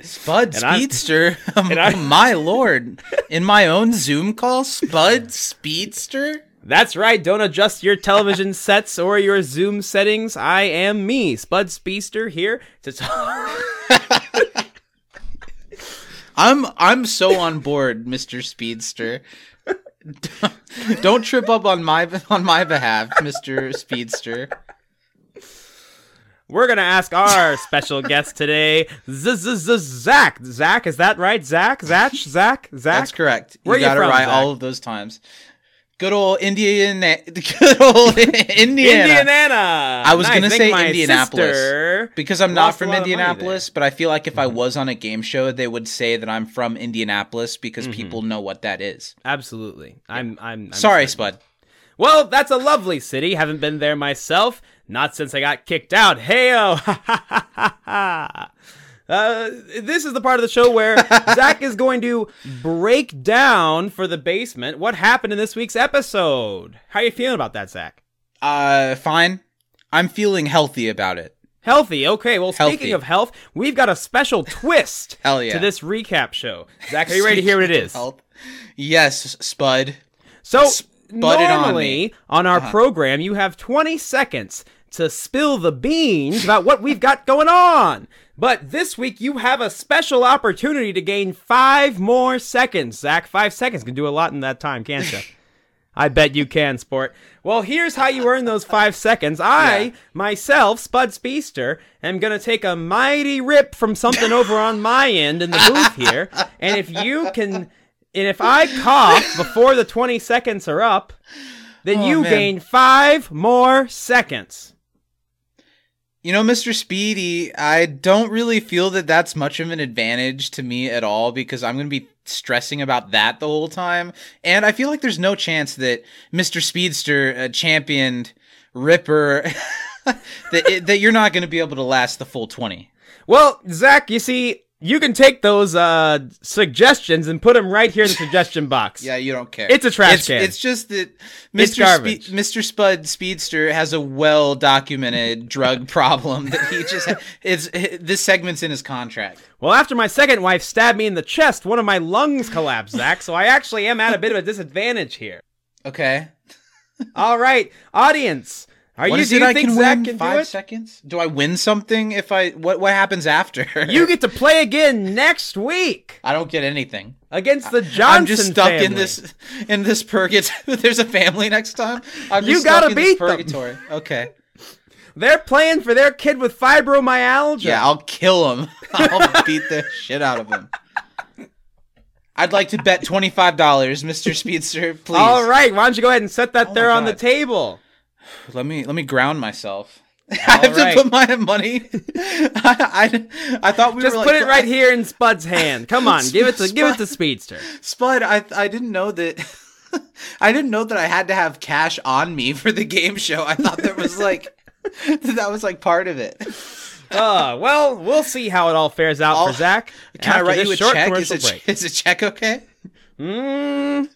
Spud And Speedster. my lord. In my own Zoom call, Spud Speedster? That's right. Don't adjust your television sets or your Zoom settings. I am me, Spud Speedster, here to talk. I'm I'm so on board, Mr. Speedster. Don't trip up on my on my behalf, Mr. Speedster. We're gonna ask our special guest today, Zach. Zach, is that right? Zach, Zach, Zach, Zach. That's correct. You Where you got it right Zach? all of those times. Good old Indiana. Good old Indiana. Indiana. I was Nice. gonna say Indianapolis because I'm not from lot of money Indianapolis, but I feel like if I Mm-hmm. was on a game show, they would say that I'm from Indianapolis because Mm-hmm. people know what that is. Absolutely. I'm. I'm. I'm Sorry, Spud. Well, that's a lovely city. Haven't been there myself. Not since I got kicked out. Heyo! uh, this is the part of the show where Zach is going to break down for the basement what happened in this week's episode. How are you feeling about that, Zach? Uh, fine. I'm feeling healthy about it. Healthy. Okay. Well, speaking of health, we've got a special twist Hell yeah. to this recap show. Zach, are you ready to hear what it is? Health. Yes, Spud. So Spud it on normally on, our Uh-huh. program, you have 20 seconds to spill the beans about what we've got going on. But this week, you have a special opportunity to gain five more seconds. Zach, five seconds can do a lot in that time, can't you? I bet you can, sport. Well, here's how you earn those five seconds. I, Yeah. myself, Spud Speedster, am going to take a mighty rip from something over on my end in the booth here. And if you can, and if I cough before the 20 seconds are up, then Oh, you man. gain five more seconds. You know, Mr. Speedy, I don't really feel that that's much of an advantage to me at all because I'm going to be stressing about that the whole time. And I feel like there's no chance that Mr. Speedster uh, championed Ripper that that you're not going to be able to last the full 20. Well, Zach, you see, you can take those uh, suggestions and put them right here in the suggestion box. Yeah, you don't care. It's a trash it's, can. It's just that Mr. Spe- Mr. Spud Speedster has a well documented drug problem that he just ha- it's this segment's in his contract. Well, after my second wife stabbed me in the chest, one of my lungs collapsed, Zach, so I actually am at a bit of a disadvantage here. Okay. All right, audience. Are What you, do you I think can Zach can do Five it? seconds? Do I win something if I what what happens after? You get to play again next week I don't get anything. against the Johnson I'm just stuck in this in this purgatory. There's a family next time. I'm just You gotta beat them. purgatory. Okay. They're playing for their kid with fibromyalgia. Yeah, I'll kill him. I'll beat the shit out of him. I'd like to bet twenty five dollars, Mr. Speedster. Please. All right, why don't you go ahead and set that Oh there on the table? Let me let me ground myself. I have right. to put my money. I, I, I thought we Just put like, it right here in Spud's hand. Come on, give it to give it to Spud. Speedster. Spud, I I didn't know that. I didn't know that I had to have cash on me for the game show. I thought that was like that was like part of it. Uh, well, we'll see how it all fares out I'll- for Zach. Can I write you a check? Is a, break. is a check okay? Mm.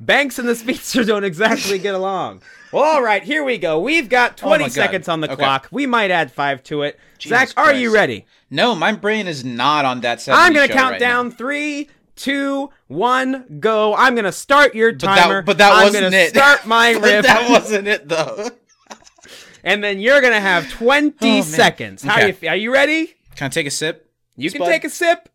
Banks and the Speedster don't exactly get along. Well, all right, here we go. We've got Oh 20 God. seconds on the Okay. clock. We might add five to it. Jesus Zach, are you ready? No, my brain is not on that. 70s I'm gonna count right down now. three, two, one, go. I'm gonna start your But timer. that, but that I'm wasn't it. Start my But riff, that wasn't it though. and then you're gonna have 20 Oh, seconds. How Okay. you? Are you ready? Can I take a sip? You can take a sip.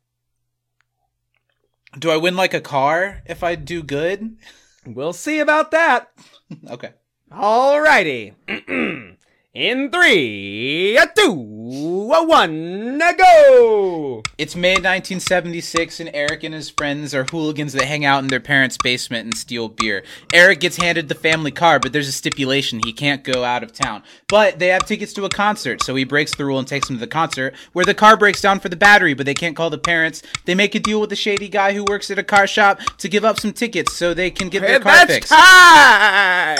Do I win like a car if I do good? We'll see about that. Okay. Alrighty. In three, a two, a one, a go. It's May 1976, and Eric and his friends are hooligans that hang out in their parents' basement and steal beer. Eric gets handed the family car, but there's a stipulation he can't go out of town. But they have tickets to a concert, so he breaks the rule and takes them to the concert, where the car breaks down for the battery, but they can't call the parents. They make a deal with the shady guy who works at a car shop to give up some tickets so they can get their And car that's fixed. time.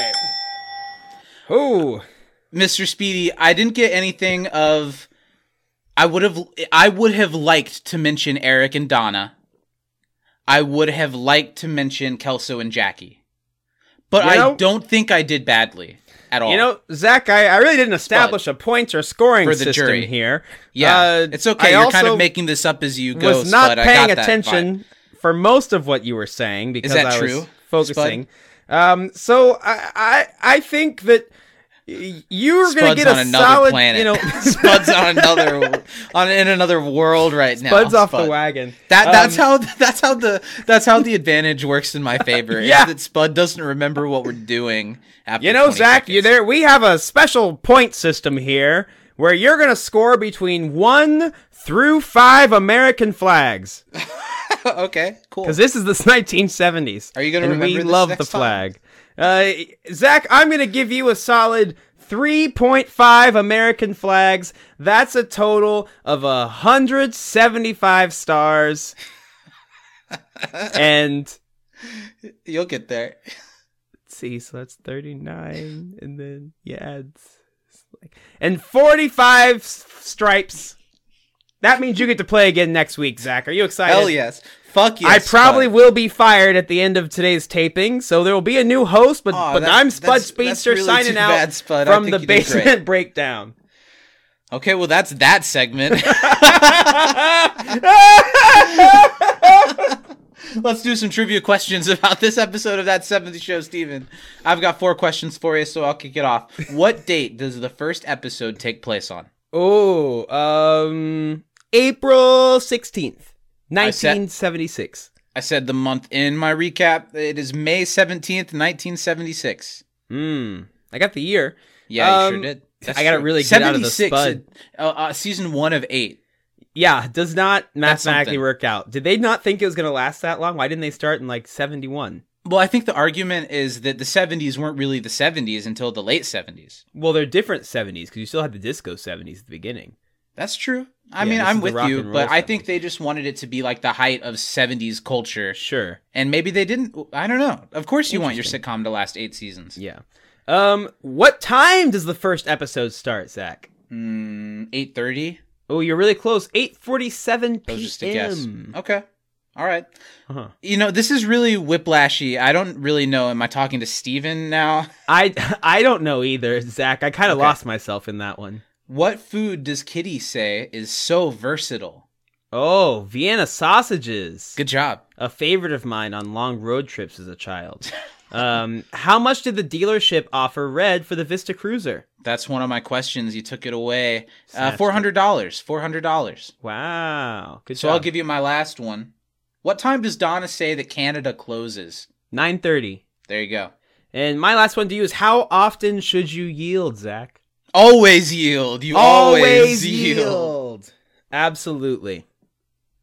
Ooh. Mr. Speedy, I didn't get anything of. I would have. I would have liked to mention Eric and Donna. I would have liked to mention Kelso and Jackie, but You I don't think I did badly at all. You know, Zach, I, I really didn't establish a points or scoring For the system jury. here. yeah, Uh, it's okay. I You're kind of making this up as you go. was not Spud. I paying attention for most of what you were saying because I was true, focusing. Um, so I, I, I think that you're gonna get on a another solid, planet. you know, Spud's on another on in another world right now. Spud's off the wagon. That that's Um, how that's how the that's how the advantage works in my favor. Yeah. that Spud doesn't remember what we're doing. After You know, 20 Zach, you there. We have a special point system here where you're gonna score between one through five American flags okay, cool. because this is the 1970s. Are you gonna and we this love the flag. Uh, Zach, I'm gonna give you a solid 3.5 American flags. That's a total of 175 stars. and You'll get there. let's see, so that's 39, and then you add and 45 stripes. That means you get to play again next week, Zach. Are you excited? Hell yes. Fuck yes. I probably Spud. will be fired at the end of today's taping, so there will be a new host. But Aw, but I'm Spud Speedster really signing out bad. From the you did great. basement breakdown. Okay, well that's that segment. Let's do some trivia questions about this episode of that 70 show, Stephen. I've got four questions for you, so I'll kick it off. What date does the first episode take place on? Oh, um, April sixteenth, nineteen seventy six. I said the month in my recap. It is May 17th, 1976. Hmm. I got the year. Yeah, you Um, sure did. That's I gotta true. really get out of the 76, spud. uh, uh, season one of eight. Yeah, does not mathematically work out. Did they not think it was going to last that long? Why didn't they start in like 71? Well, I think the argument is that the 70s weren't really the 70s until the late 70s. Well, they're different 70s because you still had the disco 70s at the beginning. That's true. I Yeah, mean, I'm with you, but I think they just wanted it to be like the height of 70s culture. Sure. And maybe they didn't. I don't know. Of course, you want your sitcom to last eight seasons. Yeah. Um, what time does the first episode start, Zach? Mm, 8.30? Oh, you're really close. 8:47 That was just a guess. p.m. Okay. All right. Uh-huh. You know, this is really whiplashy. I don't really know. Am I talking to Stephen now? I I don't know either, Zach. I kind of Okay. lost myself in that one. What food does Kitty say is so versatile? Oh, Vienna sausages. Good job. a favorite of mine on long road trips as a child. Um, how much did the dealership offer Red for the Vista Cruiser? That's one of my questions. You took it away. Uh, Four hundred dollars. Four hundred dollars. Wow, good So job. I'll give you my last one. What time does Donna say that Canada closes? nine thirty. There you go. And my last one to you is how often should you yield, Zach? Always yield. You always, yield. Absolutely.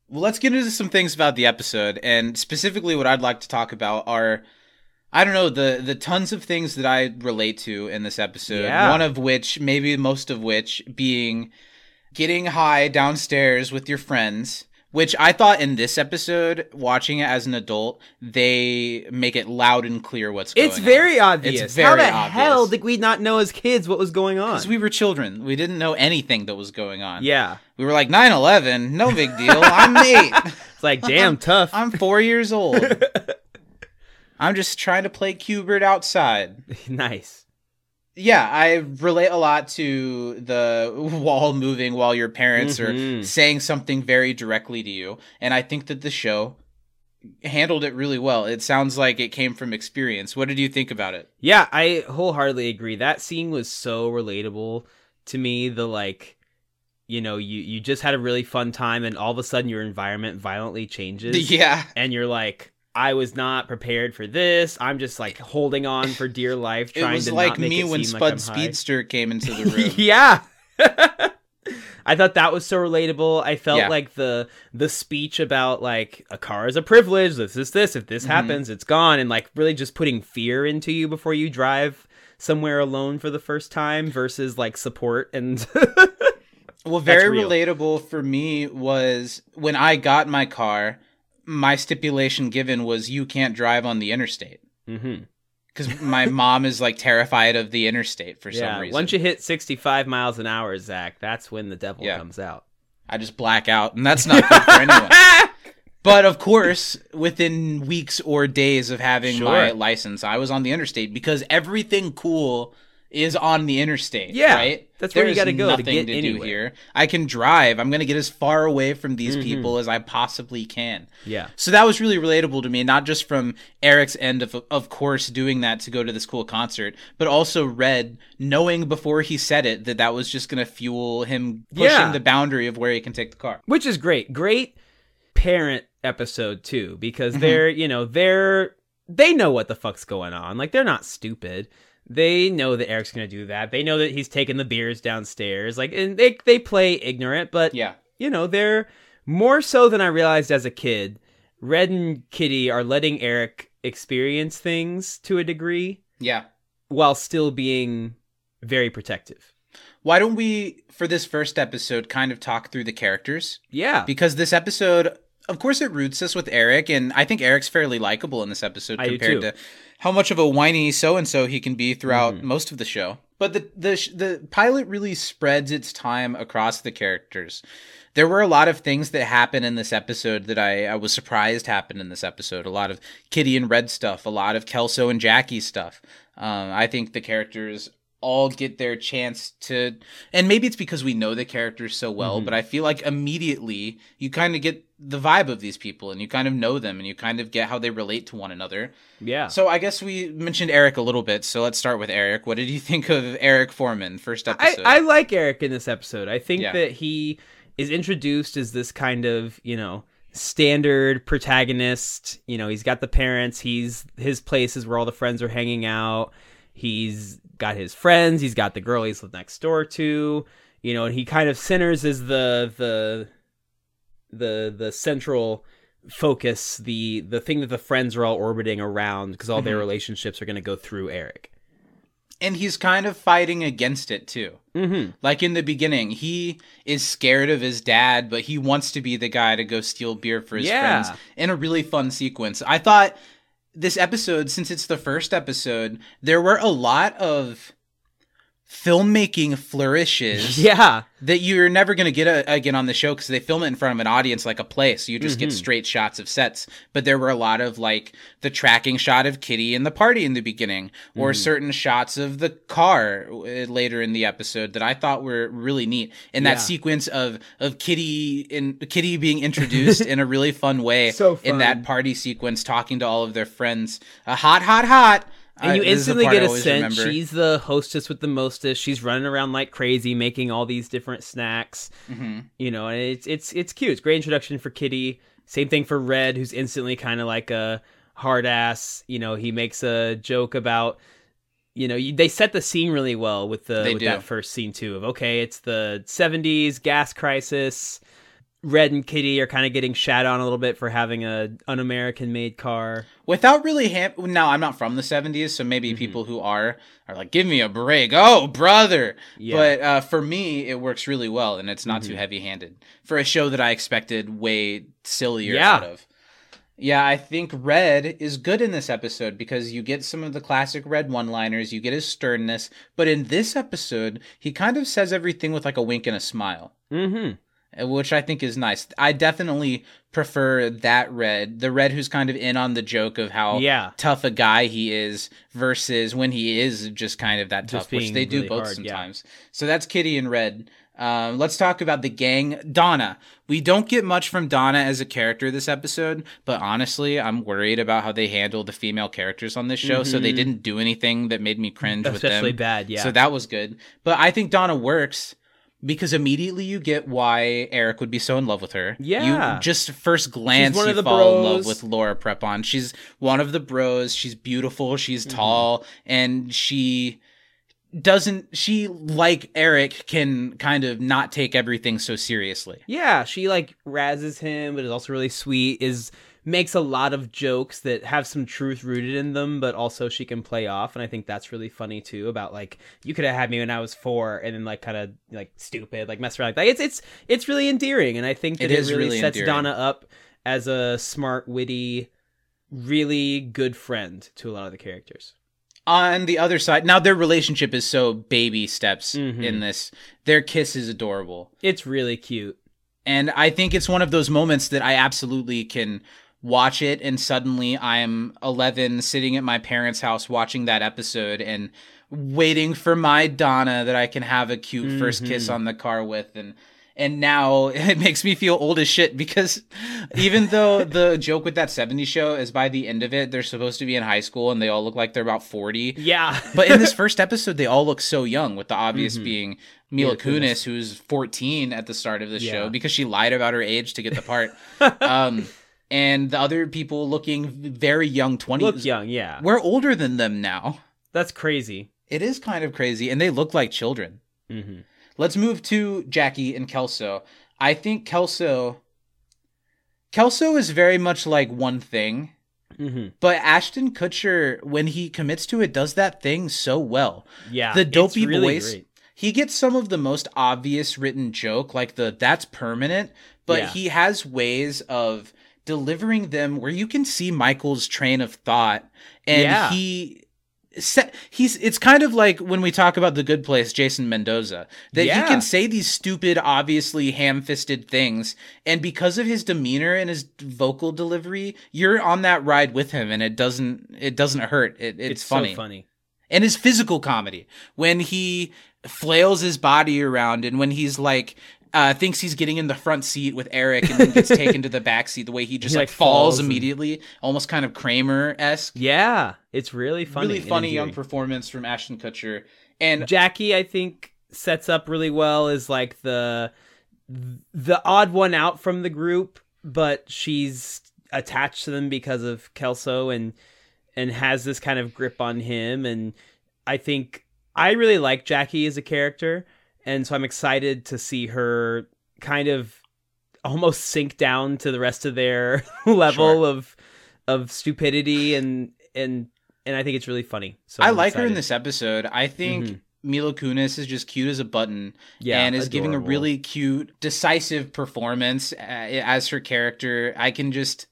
Well, let's get into some things about the episode, and specifically, what I'd like to talk about are, I don't know, the the tons of things that I relate to in this episode. Yeah. One of which, maybe most of which, being getting high downstairs with your friends. Which I thought in this episode, watching it as an adult, they make it loud and clear what's going on. It's on. very obvious. It's how very the hell did we not know as kids what was going on? Because we were children. We didn't know anything that was going on. yeah. We were like 9 11, no big deal. I'm eight. It's like, damn, tough. I'm four years old. I'm just trying to play Q*bert outside. nice. Yeah, I relate a lot to the wall moving while your parents Mhm. are saying something very directly to you. And I think that the show handled it really well. It sounds like it came from experience. What did you think about it? Yeah, I wholeheartedly agree. That scene was so relatable to me. The like, you know, you you just had a really fun time, and all of a sudden your environment violently changes. Yeah. and you're like, I was not prepared for this. I'm just like holding on for dear life, trying It trying was to like not make me it when Spud like. Speedster came into the room. yeah. I thought that was so relatable. I felt Yeah. like the the speech about like a car is a privilege. This is this. If Mm-hmm. this happens, it's gone. And like really just putting fear into you before you drive somewhere alone for the first time versus like support and Well, very relatable for me was when I got my car, my stipulation given was you can't drive on the interstate. Mhm. Because my mom is like terrified of the interstate for yeah. some reason. Once you hit 65 miles an hour, Zach, that's when the devil Yeah. comes out. I just black out, and that's not good for anyone. But of course, within weeks or days of having Sure. my license, I was on the interstate because everything cool is on the interstate. Yeah, right. that's where you gotta go to get do anywhere. here. I can drive. I'm gonna get as far away from these Mm-hmm. people as I possibly can. Yeah. So that was really relatable to me, not just from Eric's end of of course doing that to go to this cool concert, but also Red knowing before he said it that that was just going to fuel him pushing Yeah. the boundary of where he can take the car. which is great. Great parent episode too, because Mm-hmm. they're you know they're they know what the fuck's going on. Like they're not stupid. They know that Eric's gonna do that. They know that he's taking the beers downstairs. Like and they they play ignorant, but Yeah. you know they're more so than I realized as a kid. Red and Kitty are letting Eric experience things to a degree Yeah. while still being very protective. Why don't we for this first episode kind of talk through the characters? Yeah. Because this episode of course it roots us with Eric and I think Eric's fairly likable in this episode I compared to how much of a whiny so and so he can be throughout Mm-hmm. most of the show. But the the the pilot really spreads its time across the characters. There were a lot of things that happen in this episode that I, I was surprised happened in this episode. A lot of Kitty and Red stuff, a lot of Kelso and Jackie stuff. Um, I think the characters all get their chance to, and maybe it's because we know the characters so well, Mm-hmm. but I feel like immediately you kind of get the vibe of these people and you kind of know them and you kind of get how they relate to one another. yeah. So I guess we mentioned Eric a little bit. So let's start with Eric. What did you think of Eric Forman first I, episode? I like Eric in this episode. I think Yeah. that he is introduced as this kind of, you know, standard protagonist. You know, he's got the parents, he's his place is where all the friends are hanging out. He's got his friends, he's got the girl he's lived next door to, you know, and he kind of centers as the the the the central focus, the the thing that the friends are all orbiting around because all their relationships are going to go through Eric. and he's kind of fighting against it too. Mhm. Like in the beginning, he is scared of his dad, but he wants to be the guy to go steal beer for his Yeah. friends in a really fun sequence. I thought this episode, since it's the first episode, there were a lot of filmmaking flourishes Yeah. that you're never going to get a, again on the show because they film it in front of an audience like a play so you just get straight shots of sets. But there were a lot of like the tracking shot of kitty in the party in the beginning or certain shots of the car uh, later in the episode that i thought were really neat. And Yeah. that sequence of of kitty in kitty being introduced in a really fun way So in that party sequence talking to all of their friends. Uh, hot hot hot And you the instantly get a sense remember. she's the hostess with the mostest. She's running around like crazy, making all these different snacks. Mm-hmm. You know, and it's it's it's cute. It's a great introduction for Kitty. Same thing for Red, who's instantly kind of like a hard ass. You know, he makes a joke about. You know, you, they set the scene really well with the They with do. that first scene too. Of okay, it's the '70s gas crisis. Red and Kitty are kind of getting shat on a little bit for having a un-American made car. without really ham- now i'm not from the 70s so maybe Mm-hmm. people who are are like give me a break oh brother Yeah. but uh, for me it works really well and it's not too Mm-hmm. heavy handed for a show that i expected way sillier Yeah. out of yeah i think red is good in this episode because you get some of the classic red one liners you get his sternness but in this episode he kind of says everything with like a wink and a smile Mm-hmm. Which I think is nice. I definitely prefer that red, the red who's kind of in on the joke of how Yeah. tough a guy he is versus when he is just kind of that Just tough, which they do both hard, yeah. sometimes. So that's Kitty and Red. Um, let's talk about the gang. Donna. We don't get much from Donna as a character this episode, but honestly, I'm worried about how they handle the female characters on this show. So they didn't do anything that made me cringe with them. Mm-hmm. Especially bad, yeah. So that was good. But I think Donna works because immediately you get why Eric would be so in love with her. Yeah. You just first glance one you of the fall in love with Laura Prepon. She's one of the bros. She's beautiful. She's Mm-hmm. tall, and she doesn't. She like Eric can kind of not take everything so seriously. Yeah, she like razzes him, but is also really sweet. Is makes a lot of jokes that have some truth rooted in them, but also she can play off, and I think that's really funny too. About like you could have had me when I was four, and then like kind of like stupid, like mess around like that. It's it's it's really endearing, and I think that It really, really sets endearing. Donna up as a smart, witty, really good friend to a lot of the characters. On the other side, now their relationship is so baby steps Mhm. in this. Their kiss is adorable. It's really cute. And I think it's one of those moments that I absolutely can watch it and suddenly I'm 11 sitting at my parents' house watching that episode and waiting for my Donna that I can have a cute first kiss Mm-hmm. on the car with and and now it makes me feel old as shit because even though the joke with that 70s show is by the end of it they're supposed to be in high school and they all look like they're about 40 Yeah. but in this first episode they all look so young with the obvious being Mila Mila Kunis. Kunis who's 14 at the start of the Yeah. show because she lied about her age to get the part um and the other people looking very young 20s Look young, yeah. we're older than them now That's crazy. it is kind of crazy and they look like children hmm Let's move to Jackie and Kelso. I think Kelso Kelso is very much like one thing, hmm but Ashton Kutcher when he commits to it does that thing so well. Yeah. The dopey really voice. great. He gets some of the most obvious written joke like the that's permanent, but Yeah. he has ways of delivering them where you can see Michael's train of thought and Yeah. he he's it's kind of like when we talk about the good place jason mendoza that Yeah. he can say these stupid obviously ham-fisted things and because of his demeanor and his vocal delivery you're on that ride with him and it doesn't it doesn't hurt it, it's, It's, funny so funny. and his physical comedy when he flails his body around and when he's like uh, thinks he's getting in the front seat with Eric and then gets taken to the back seat. The way he just He, like, like, falls, falls and- immediately, almost kind of Kramer esque. Yeah. It's really funny. really funny young performance from Ashton Kutcher. And Jackie, I think, sets up really well as like the the odd one out from the group, but she's attached to them because of Kelso and and has this kind of grip on him. And I think I really like Jackie as a character, and so I'm excited to see her kind of almost sink down to the rest of their level Sure. of of stupidity and and and I think it's really funny. So I I'm like her in this episode. I think Mhm. Mila Kunis is just cute as a button Yeah, and is giving a really cute, decisive performance uh, as her character. I can just.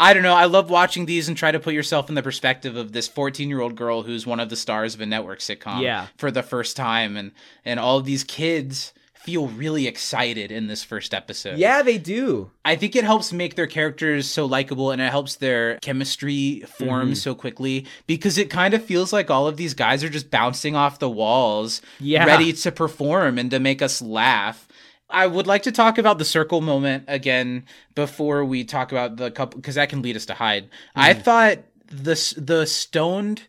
I don't know. I love watching these and try to put yourself in the perspective of this 14 year old girl who's one of the stars of a network sitcom Yeah. for the first time. And, and all of these kids feel really excited in this first episode. Yeah, they do. I think it helps make their characters so likable and it helps their chemistry form Mm-hmm. so quickly because it kind of feels like all of these guys are just bouncing off the walls, Yeah. ready to perform and to make us laugh. I would like to talk about the circle moment again before we talk about the couple because that can lead us to hide. I Mm. thought the the stoned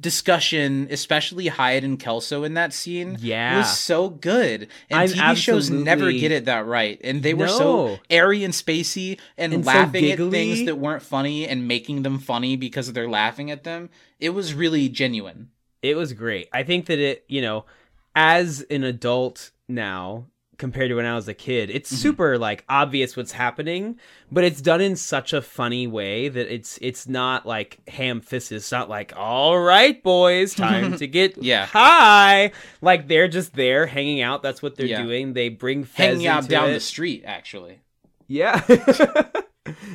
discussion, especially Hyde and Kelso in that scene, Yeah. was so good. And I'm TV shows never get it that right. And they were No. so airy and spacey and, And so laughing at things that weren't funny and making them funny because they're laughing at them. It was really genuine. It was great. I think that it, you know, as an adult now compared to when I was a kid, it's Mm-hmm. super like obvious what's happening, but it's done in such a funny way that it's it's not like ham fisted. It's not like, all right, boys, time to get Yeah. high. Like they're just there hanging out. That's what they're Yeah. doing. They bring Fez Hanging out down it. the street, actually. Yeah.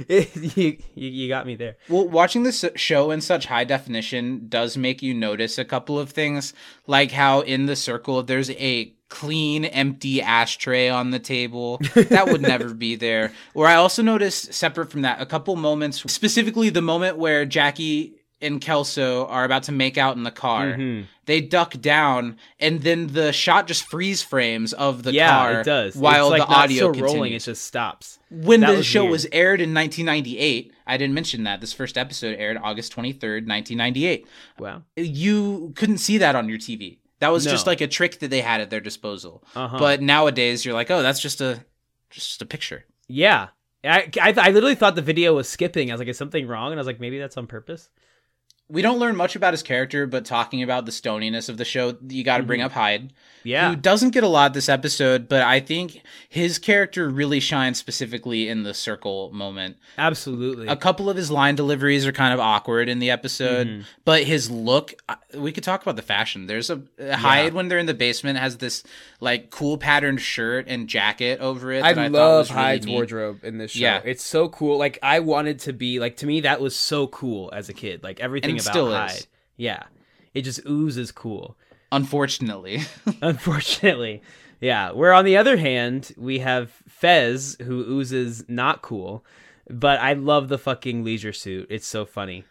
It- you, you got me there. Well, watching this show in such high definition does make you notice a couple of things, like how in the circle there's a clean, empty ashtray on the table. That would never be there. Or I also noticed, separate from that, a couple moments, specifically the moment where Jackie and Kelso are about to make out in the car. Mhm. They duck down, and then the shot just freeze frames of the yeah, car it does. while it's like the audio still continues rolling, it just stops. when That the was show weird. was aired in 1998 i didn't mention that this first episode aired august 23rd 1998 Wow. you couldn't see that on your tv that was just like a trick that they had at their disposal Uh-huh. but nowadays you're like oh that's just a just a picture Yeah. I, I, I literally thought the video was skipping. I was like, is something wrong? And I was like, maybe that's on purpose. We don't learn much about his character but talking about the stoniness of the show you got to bring up hyde Mm-hmm. Yeah. who doesn't get a lot this episode but i think his character really shines specifically in the circle moment Absolutely. a couple of his line deliveries are kind of awkward in the episode, Mm-hmm. but his look, we could talk about the fashion. There's a Hyde when they're in the basement has this like cool patterned shirt and jacket over it. I, that I, love really Hyde's neat. wardrobe in this show. Yeah. It's so cool. Like I wanted to be like to me that was so cool as a kid. Like everything And it about still is. Yeah. It just oozes cool. Unfortunately, Unfortunately. Yeah. Where on the other hand, we have Fez who oozes not cool. But I love the fucking leisure suit. It's so funny.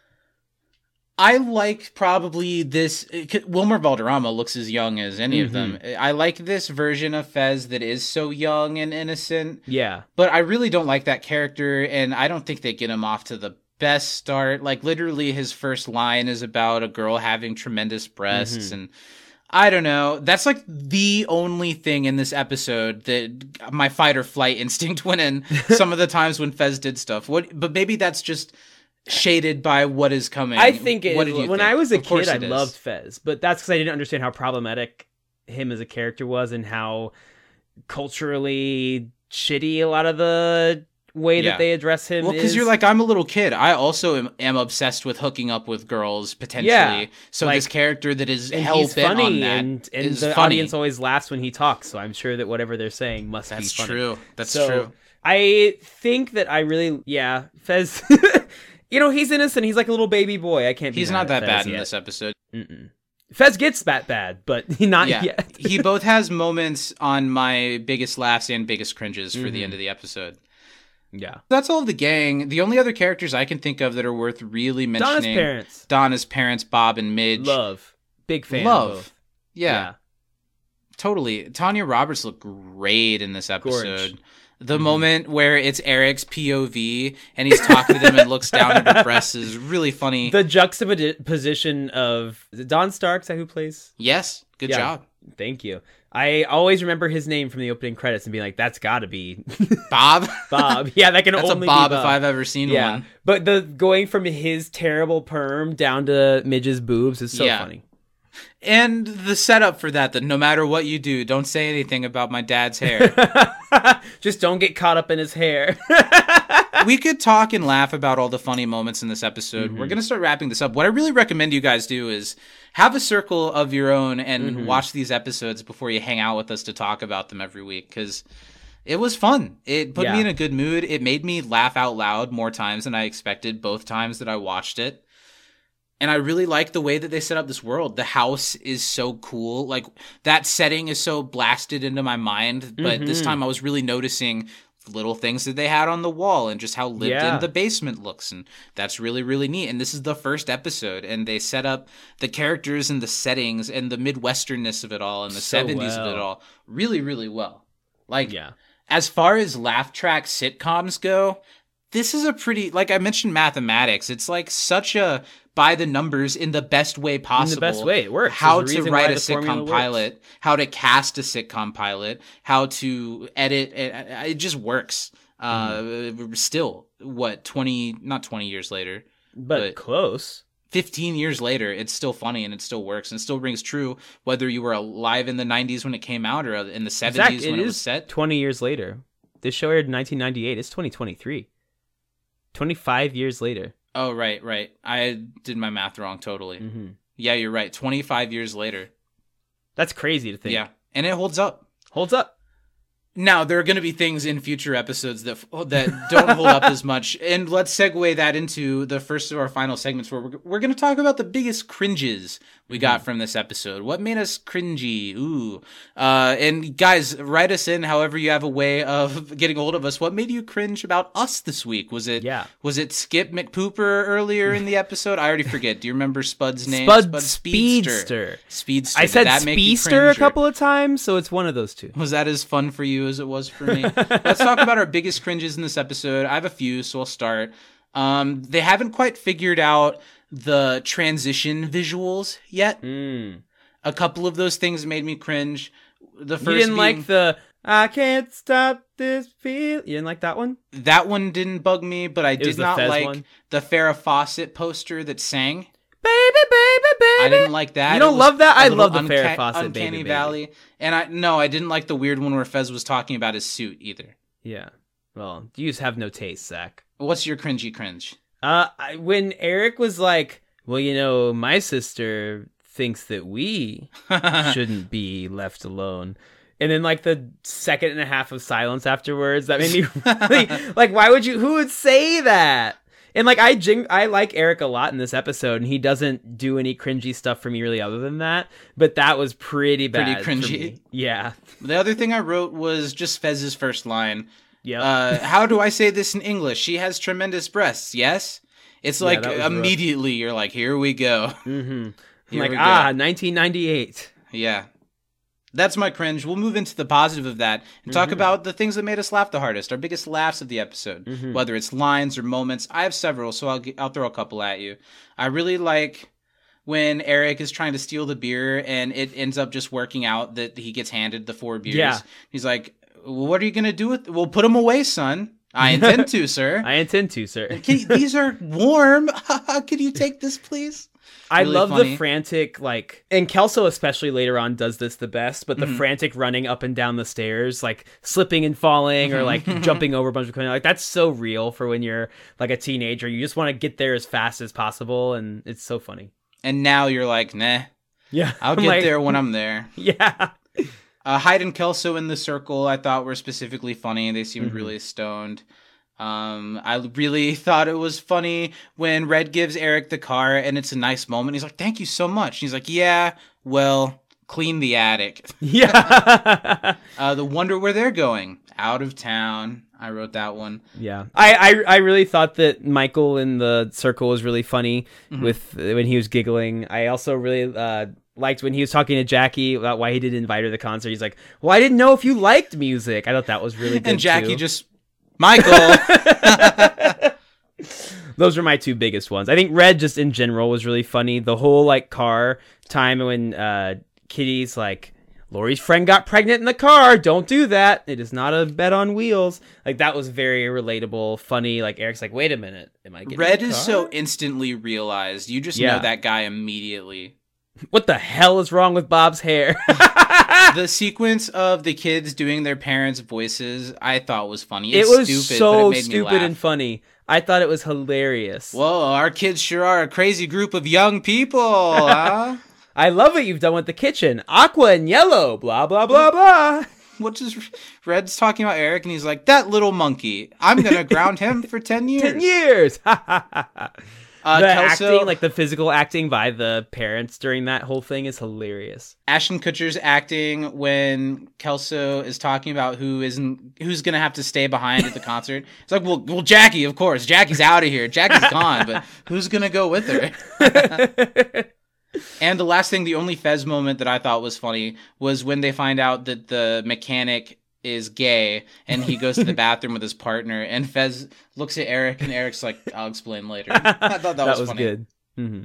I like probably this. Wilmer Valderrama looks as young as any of them. Mm-hmm. I like this version of Fez that is so young and innocent, Yeah. but I really don't like that character, and I don't think they get him off to the best start. Like, literally, his first line is about a girl having tremendous breasts, mm-hmm. and I don't know. That's like the only thing in this episode that my fight or flight instinct went in some of the times when Fez did stuff. What? But maybe that's just shaded by what is coming. I think it What did you when think? I was a Of kid, I it is. loved Fez, but that's because I didn't understand how problematic him as a character was and how culturally shitty a lot of the way Yeah. that they address him. Well, because you're like, I'm a little kid. I also am, am obsessed with hooking up with girls potentially. Yeah, so like- this character that is hell he's bent funny, on that and and is the funny. audience always laughs when he talks. So I'm sure that whatever they're saying must That's be funny. true. That's So, true. I think that I really, yeah, Fez. you know, he's innocent. He's like a little baby boy. I can't. He's not that Fez bad in yet. this episode. Mm-mm. Fez gets that bad, but not Yeah, yet. he both has moments on my biggest laughs and biggest cringes for the Mm-hmm. end of the episode. Yeah. That's all of the gang. The only other characters I can think of that are worth really mentioning. Donna's parents. Donna's parents, Bob and Midge. Love. Big fan. Love. Of both. Yeah, totally. Tanya Roberts looked great in this episode. Gorge. Mm-hmm. The moment where it's Eric's POV and he's talking to them and looks down at her breasts is really funny. The juxtaposition of is it Don Stark, is that who plays? yes, good Yeah. job, Thank you. I always remember his name from the opening credits and being like, that's gotta be Bob. Bob. Yeah, that can That's a only Bob, be if I've ever seen Yeah. one. But the going from his terrible perm down to Midge's boobs is so Yeah. funny. And the setup for that, that no matter what you do, don't say anything about my dad's hair. Just don't get caught up in his hair. we could talk and laugh about all the funny moments in this episode. Mm-hmm. We're going to start wrapping this up. What I really recommend you guys do is have a circle of your own and Mm-hmm. watch these episodes before you hang out with us to talk about them every week because it was fun. It put me in a good mood. It made me laugh out loud more times than I expected both times that I watched it. And I really like the way that they set up this world. The house is so cool. Like that setting is so blasted into my mind. But this Mm-hmm. time I was really noticing little things that they had on the wall and just how lived Yeah. in the basement looks. And that's really, really neat. And this is the first episode. And they set up the characters and the settings and the Midwesternness of it all and the So 70s of it all really, really well. Like, yeah. as far as laugh track sitcoms go, this is a pretty like I mentioned mathematics. It's like such a by the numbers in the best way possible. The best way, it works. How to write a sitcom works. pilot, how to cast a sitcom pilot, how to edit. It, it just works. Mm-hmm. Uh, still, what twenty? Not twenty years later. But, But- close. 15 years later, it's still funny and it still works and it still rings true whether you were alive in the 90s when it came out or in the 70s Zach, when it it, is was set. 20 years later. This show aired in 1998. It's 2023. 25 years later. Oh, right, right. I did my math wrong totally. hmm Yeah, you're right. 25 years later. That's crazy to think. Yeah. And it holds up. Holds up. Now, there are going to be things in future episodes that that don't hold up as much. And let's segue that into the first of our final segments where we're, we're going to talk about the biggest cringes we got from this episode. What made us cringy? Ooh. Uh, and guys, write us in however you have a way of getting a hold of us. What made you cringe about us this week? Was it Yeah. was it Skip McPooper earlier in the episode? I already forget. Do you remember Spud's name? Spud Speedster. Speedster. I Did said speedster a couple of times, so it's one of those two. was that as fun for you as it was for me? Let's talk about our biggest cringes in this episode. I have a few, so I'll start. Um, they haven't quite figured out the transition visuals yet. Mm. A couple of those things made me cringe. The first You didn't being- like the I can't stop this feel. You didn't like that one? that one didn't bug me, but I was did not like one? the Farrah Fawcett poster that sang. Baby, baby, baby. I didn't like that. You don't love that? I love the Farrah unca- Fawcett Uncanny Baby Baby. Valley, and I no, I didn't like the weird one where Fez was talking about his suit either. Yeah. Well, you just have no taste, Zach. What's your cringy cringe? Uh, I, when Eric was like, "Well, you know, my sister thinks that we shouldn't be left alone," and then like the second and a half of silence afterwards, that made me really like, why would you? Who would say that? And like I jing- I like Eric a lot in this episode, and he doesn't do any cringy stuff for me really, other than that. But that was pretty Pretty bad. for cringy. Yeah. The other thing I wrote was just Fez's first line. Yeah. Uh, how do I say this in English? She has tremendous breasts, yes? It's Yeah, like was rough. immediately you're like, here we go. Mm-hmm. Here like we go. ah, 1998. Yeah. That's my cringe. We'll move into the positive of that and talk Mm-hmm. about the things that made us laugh the hardest, our biggest laughs of the episode, Mm-hmm. whether it's lines or moments. I have several, so I'll I'll throw a couple at you. I really like when Eric is trying to steal the beer and it ends up just working out that he gets handed the four beers. Yeah. He's like, "What are you gonna do with? Well, put them away, son. I intend to, sir. I intend to, sir. Can- these are warm. Could you take this, please?" I really love funny. the frantic like and Kelso especially later on does this the best, but the Mm-hmm. frantic running up and down the stairs, like slipping and falling or like jumping over a bunch of like that's so real for when you're like a teenager. You just want to get there as fast as possible and it's so funny. And now you're like, "Nah, Yeah. I'll get like, there when I'm there." Yeah. Uh, Hyde and Kelso in the circle, I thought were specifically funny. They seemed Mm-hmm. really stoned. Um, I really thought it was funny when Red gives Eric the car, and it's a nice moment. He's like, "Thank you so much." he's like, "Yeah, well, clean the attic." Yeah. Uh, the wonder where they're going, out of town. I wrote that one. Yeah, I, I I really thought that Michael in the circle was really funny Mm-hmm. with when he was giggling. I also really uh, liked when he was talking to Jackie about why he didn't invite her to the concert. He's like, "Well, I didn't know if you liked music." I thought that was really good. and Jackie too. just, Michael. those were my two biggest ones. I think Red just in general was really funny. The whole like car time when uh, Kitty's like. Laurie's friend got pregnant in the car. Don't do that. It is not a bed on wheels. Like that was very relatable, funny. Like Eric's like, wait a minute, am I getting Red is so instantly realized. You just Yeah. know that guy immediately. What the hell is wrong with Bob's hair? the sequence of the kids doing their parents' voices, I thought was funny. it It's was stupid, so but it made me stupid laugh. and funny. I thought it was hilarious. Whoa, our kids sure are a crazy group of young people, huh? I love what you've done with the kitchen. Aqua and yellow, blah blah blah blah. What is Red's talking about Eric, and he's like, "That little monkey, I'm gonna ground him for ten years." Ten years. Uh, the Kelso, acting, like the physical acting by the parents during that whole thing, is hilarious. Ashton Kutcher's acting when Kelso is talking about who isn't who's gonna have to stay behind at the concert. It's like, well, well, Jackie, of course, Jackie's out of here. Jackie's gone, but who's gonna go with her? and the last thing, the only Fez moment that I thought was funny was when they find out that the mechanic is gay and he goes to the bathroom with his partner and Fez looks at Eric and Eric's like, I'll explain later. I thought that, That, was, was, funny. good. hmm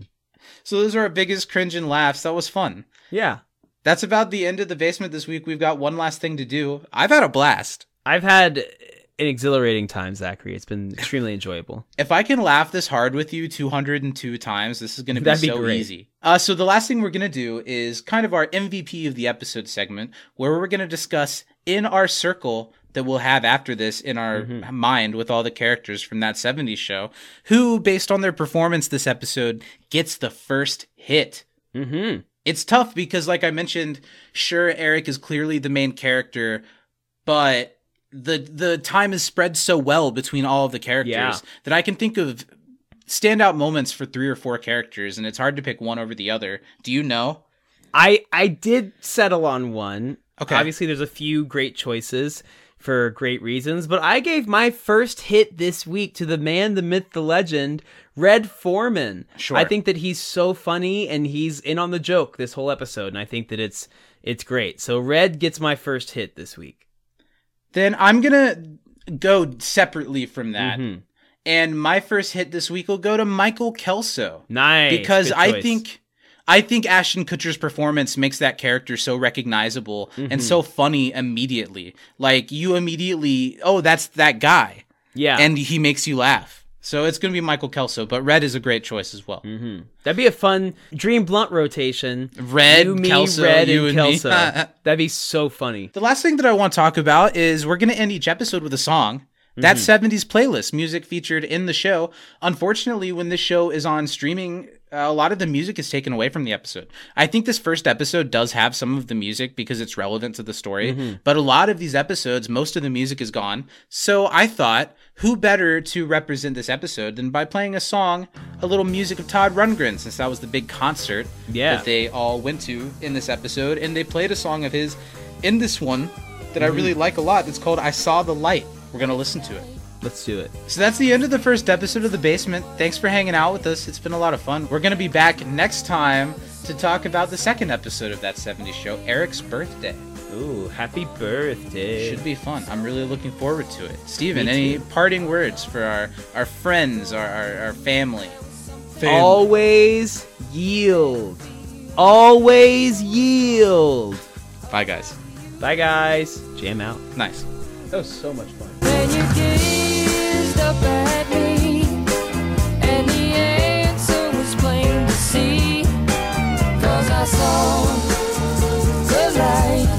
So those are our biggest cringe and laughs. That was fun. Yeah, That's about the end of the basement this week. We've got one last thing to do. I've had a blast. I've had an exhilarating time, Zachary. It's been extremely enjoyable. If I can laugh this hard with you 202 times, this is going to be be so great. easy. Uh, so the last thing we're going to do is kind of our MVP of the episode segment, where we're going to discuss in our circle that we'll have after this in our Mm-hmm. mind with all the characters from that 70s show, who, based on their performance this episode, gets the first hit. Mm-hmm. it's tough because like i mentioned sure eric is clearly the main character but the the time is spread so well between all of the characters Yeah. that i can think of standout moments for three or four characters and it's hard to pick one over the other do you know I I did settle on one. Okay. Obviously, there's a few great choices for great reasons, but I gave my first hit this week to the man, the myth, the legend, Red Foreman. Sure. I think that he's so funny and he's in on the joke this whole episode, and I think that it's it's great. So Red gets my first hit this week. then i'm gonna go separately from that Mhm. and my first hit this week will go to michael kelso Nice, because I think I think Ashton Kutcher's performance makes that character so recognizable Mm-hmm. and so funny immediately. Like you immediately, oh, that's that guy, yeah, and he makes you laugh. So it's gonna be Michael Kelso, but Red is a great choice as well. Mm-hmm. that'd be a fun Dream Blunt rotation. Red, you, me, Kelso, Red, you and and. Kelso. That'd be so funny. The last thing that I want to talk about is we're going to end each episode with a song. That 70s playlist, music featured in the show. Unfortunately, when this show is on streaming, a lot of the music is taken away from the episode. I think this first episode does have some of the music because it's relevant to the story, mm-hmm. but a lot of these episodes, most of the music is gone. So I thought, who better to represent this episode than by playing a song, a little music of Todd Rundgren, since that was the big concert Yeah. that they all went to in this episode, and they played a song of his in this one that I mm-hmm. really like a lot. It's called "I Saw the Light." We're gonna listen to it. Let's do it. So that's the end of the first episode of The Basement. Thanks for hanging out with us. It's been a lot of fun. We're going to be back next time to talk about the second episode of that 70s show, Eric's birthday. Ooh, happy birthday. Should be fun. I'm really looking forward to it. Stephen, any parting words for our, our friends, our, our, our family? Always yield. Always yield. Bye, guys. Bye, guys. Jam out. Nice. That was so much fun. When you gave soul. tonight.